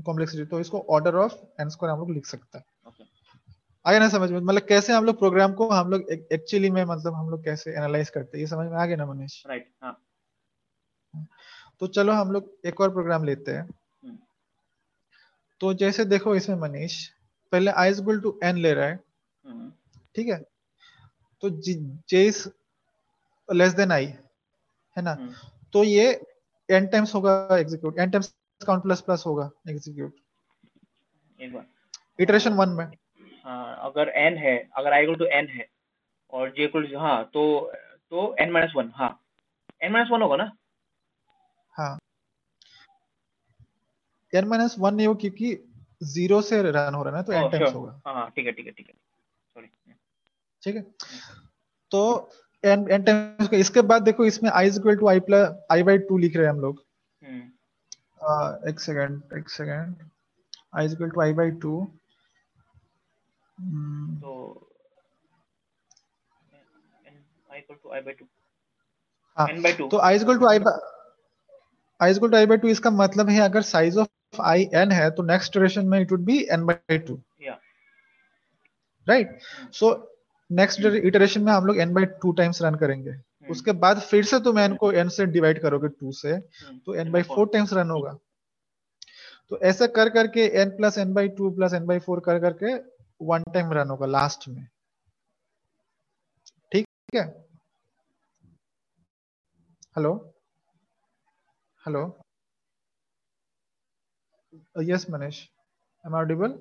कॉम्प्लेक्सिटी तो इसको ऑर्डर ऑफ़ एन स्क्वायर हम लोग लिख सकते हैं। आगे ना समझ में मतलब कैसे हम लोग प्रोग्राम को हम लोग एक्चुअली में मतलब हम लोग कैसे एनालाइज करते हैं ये समझ में आ गया ना मनीष? राइट हाँ। तो चलो हम लोग एक और प्रोग्राम लेते हैं। हम्म। तो जैसे देखो इसमें मनीष पहले आई इज़ टू एन ले रहा है। हम्म। ठीक है? तो j is less than i है ना? हम्म। तो ये एन टाइम्स होगा execute n times count plus plus होगा एग्जीक्यूट एक बार। इटरेशन वन में। अगर एन है अगर आई टू एन है और जे इक्वल हाँ तो तो एन माइनस वन हाँ। एन माइनस वन होगा ना? हाँ। एन माइनस वन नहीं हो क्योंकि ज़ीरो से रन हो रहा है ना तो एन Oh, टाइम्स होगा। हाँ हाँ ठीक है ठीक है ठीक है। सॉरी ठीक है। तो एन एन टाइम्स इसके बाद देखो इसमें i equal to i plus i by two लिख रहे हैं हम लोग। हम्म। एक सेकेंड एक second i equal to i by two तो i equal to i by two हाँ n by 2 तो equal to i i is equal to i by two इसका मतलब है अगर साइज़ ऑफ़ आई एन है तो नेक्स्ट इटरेशन में it would be n by two या राइट सो नेक्स्ट इटरेशन में हम लोग n by two times run करेंगे. उसके बाद फिर से तुम एन को एन से डिवाइड करोगे टू से तो n by four times run होगा. तो ऐसा कर करके n plus n by two plus n by four कर करके वन टाइम रन होगा लास्ट में। ठीक है? Hello hello yes Manish am audible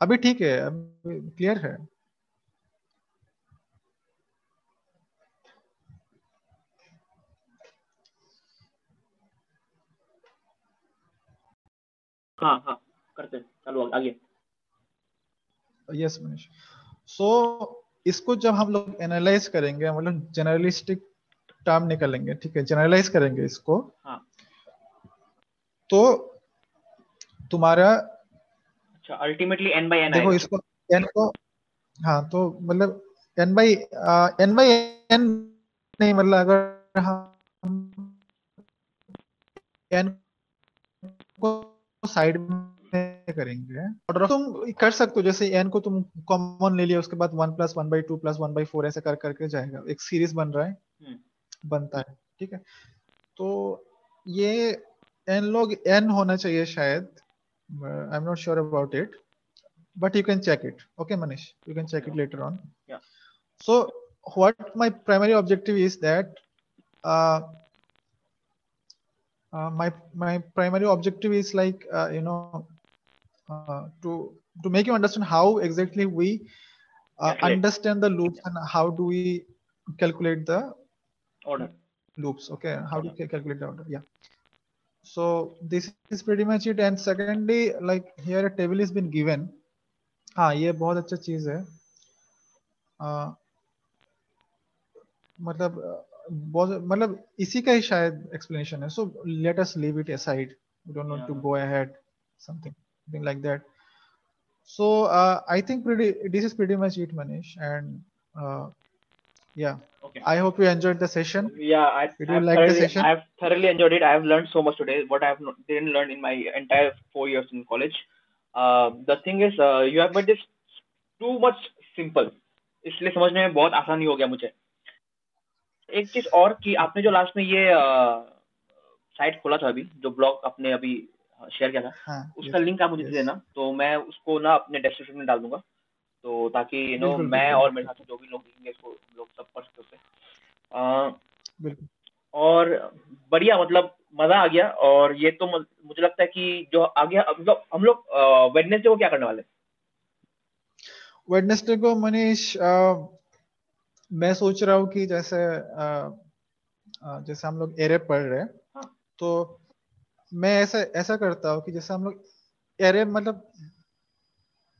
अभी ठीक है, अभी क्लियर है। हाँ हाँ करते हैं। चलो आगे। यस मनीष सो इसको जब हम लोग एनालाइज करेंगे मतलब जनरलिस्टिक टर्म निकालेंगे ठीक है? जनरलाइज करेंगे इसको। हाँ। तो तुम्हारा अच्छा अल्टीमेटली एन बाई एन देखो इसको एन को हाँ तो मतलब n by n by n नहीं मतलब अगर हम एन को साइड में करेंगे। और तुम कर सकते हो जैसे एन को तुम कॉमन ले लिया उसके बाद one plus one by two plus one by four ऐसे कर करके जाएगा। एक सीरीज़ बन रहा है। हम्म। बनता है ठीक है? तो ये एन लॉग एन होना चाहिए शायद। I am not sure about it you can check it. Okay manish? You can check it later on. Yeah. so what my primary objective is that uh, uh, my my primary objective is like uh, you know uh, to to make you understand how exactly we uh, Calculate. understand the loops and how do we calculate the order loops okay how to ca- calculate the order yeah so this is pretty much it and secondly like here a table has been given हाँ ये बहुत अच्छा चीज है आ, मतलब अ, मतलब इसी का ही शायद एक्सप्लेनेशन है। So let us leave it aside we don't know to go ahead something something like that so I think pretty this is pretty much it Manish and yeah okay I hope you enjoyed the session yeah I do like the session I have thoroughly enjoyed it I have learned so much today what I have didn't learn in my entire 4 years in college the thing is you have made this too much simple इसलिए समझने में बहुत आसानी हो गया मुझे। एक चीज़ और कि आपने जो लास्ट में ये साइट खोला था अभी जो ब्लॉग आपने अभी शेयर किया था हाँ उसका लिंक आप मुझे दे देना। तो मैं उसको ना अपने डिस्क्रिप्शन में डाल दूँगा। तो ताकि यू नो मैं और मेरे साथ जो भी लोग देखेंगे इसको लोग सब पढ़ सकते उससे और बढ़िया मतलब मज़ा आ गया। और ये तो मुझे लगता है कि जो आगे मतलब हम लोग वेडनेसडे को क्या करने वाले वेडनेसडे को मनीष मैं सोच रहा हूँ कि जैसे जैसे हम लोग एरे पढ़ रहे हैं हाँ। तो मैं ऐसा ऐसा करता हूँ कि जैसे हम लोग एरे मतलब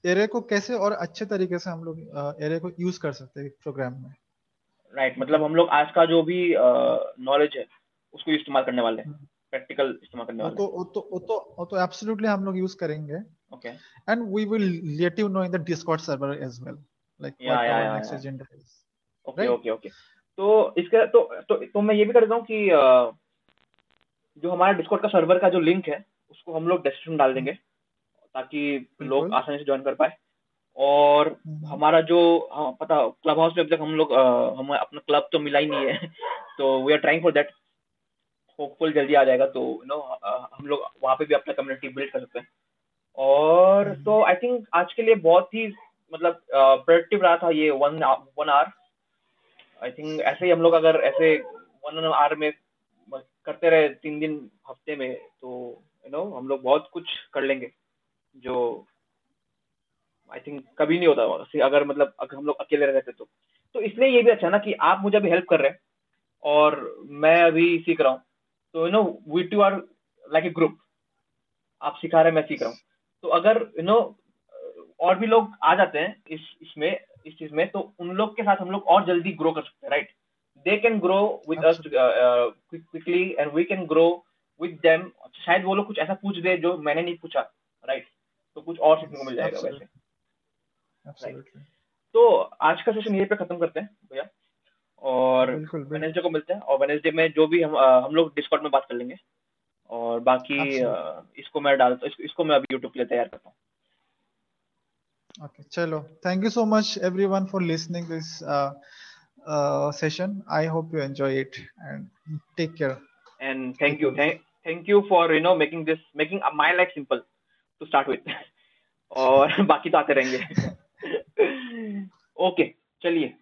एरे को कैसे और अच्छे तरीके से हम लोग एरे को यूज़ कर सकते हैं प्रोग्राम में राइट right, मतलब हम लोग आज का जो भी नॉलेज है उसको इस्तेमाल करने वाले हैं हम्म। प्रैक्टिकल इस्तेमाल करने वाले तो वो तो वो तो वो तो एब्सोल्युटली हम लोग यूज़ करेंगे okay and we will let you know in the Discord server as well like what our yeah, next yeah. Agenda is okay okay okay तो इसका तो तो तो मैं ये भी कर देता हूँ कि जो हमारा डिस्कॉर्ड का सर्वर का जो लिंक है उसको हम लोग डिस्क्रिप्शन में डाल देंगे ताकि लोग आसानी से ज्वाइन कर पाए। और हमारा जो हाँ, पता क्लब हाउस में अब तक हम लोग हम अपना क्लब तो मिला ही नहीं है [laughs] तो we are trying for that hopeful जल्दी आ जाएगा तो यू नो हम लोग वहाँ पे भी अपना कम्युनिटी बिल्ड कर सकते हैं। और हम्म। तो आई थिंक आज के लिए बहुत ही मतलब प्रोडक्टिव रहा था ये one one hour I think ऐसे ही हम लोग अगर ऐसे वन एन आवर में करते रहे तीन दिन हफ़्ते में तो यू नो हम लोग बहुत कुछ कर लेंगे जो आई थिंक कभी नहीं होता अगर मतलब अगर हम लोग अकेले रहते तो। तो इसलिए ये भी अच्छा ना कि आप मुझे अभी हेल्प कर रहे हैं और मैं अभी सीख रहा हूँ। तो you know we too are like a group आप सिखा रहे हैं मैं सीख रहा हूँ। तो अगर यू you नो know, और भी लोग आ जाते हैं इस इसमें इस चीज़ में तो उन लोग के साथ हम लोग और जल्दी ग्रो कर सकते हैं right they can grow with us quickly and we can grow with them शायद वो लोग कुछ ऐसा पूछ दे जो मैंने नहीं पूछा राइट right? तो कुछ और सीखने को मिल जाएगा वैसे। तो आज का सेशन यहीं पे खत्म करते हैं भैया। और वेनेसडे को मिलते हैं। और वेनेसडे में जो भी हम हम लोग डिस्कॉर्ड में बात कर लेंगे। और बाकी इसको मैं डालता इसको, इसको मैं अभी यूट्यूब के लिए तैयार करता हूँ। okay chalo thank you so much everyone for listening this uh, uh, session i hope you enjoy it and take care and thank you thank, thank you for you know making this making my life simple to start with और बाकी तो आते रहेंगे ओके चलिए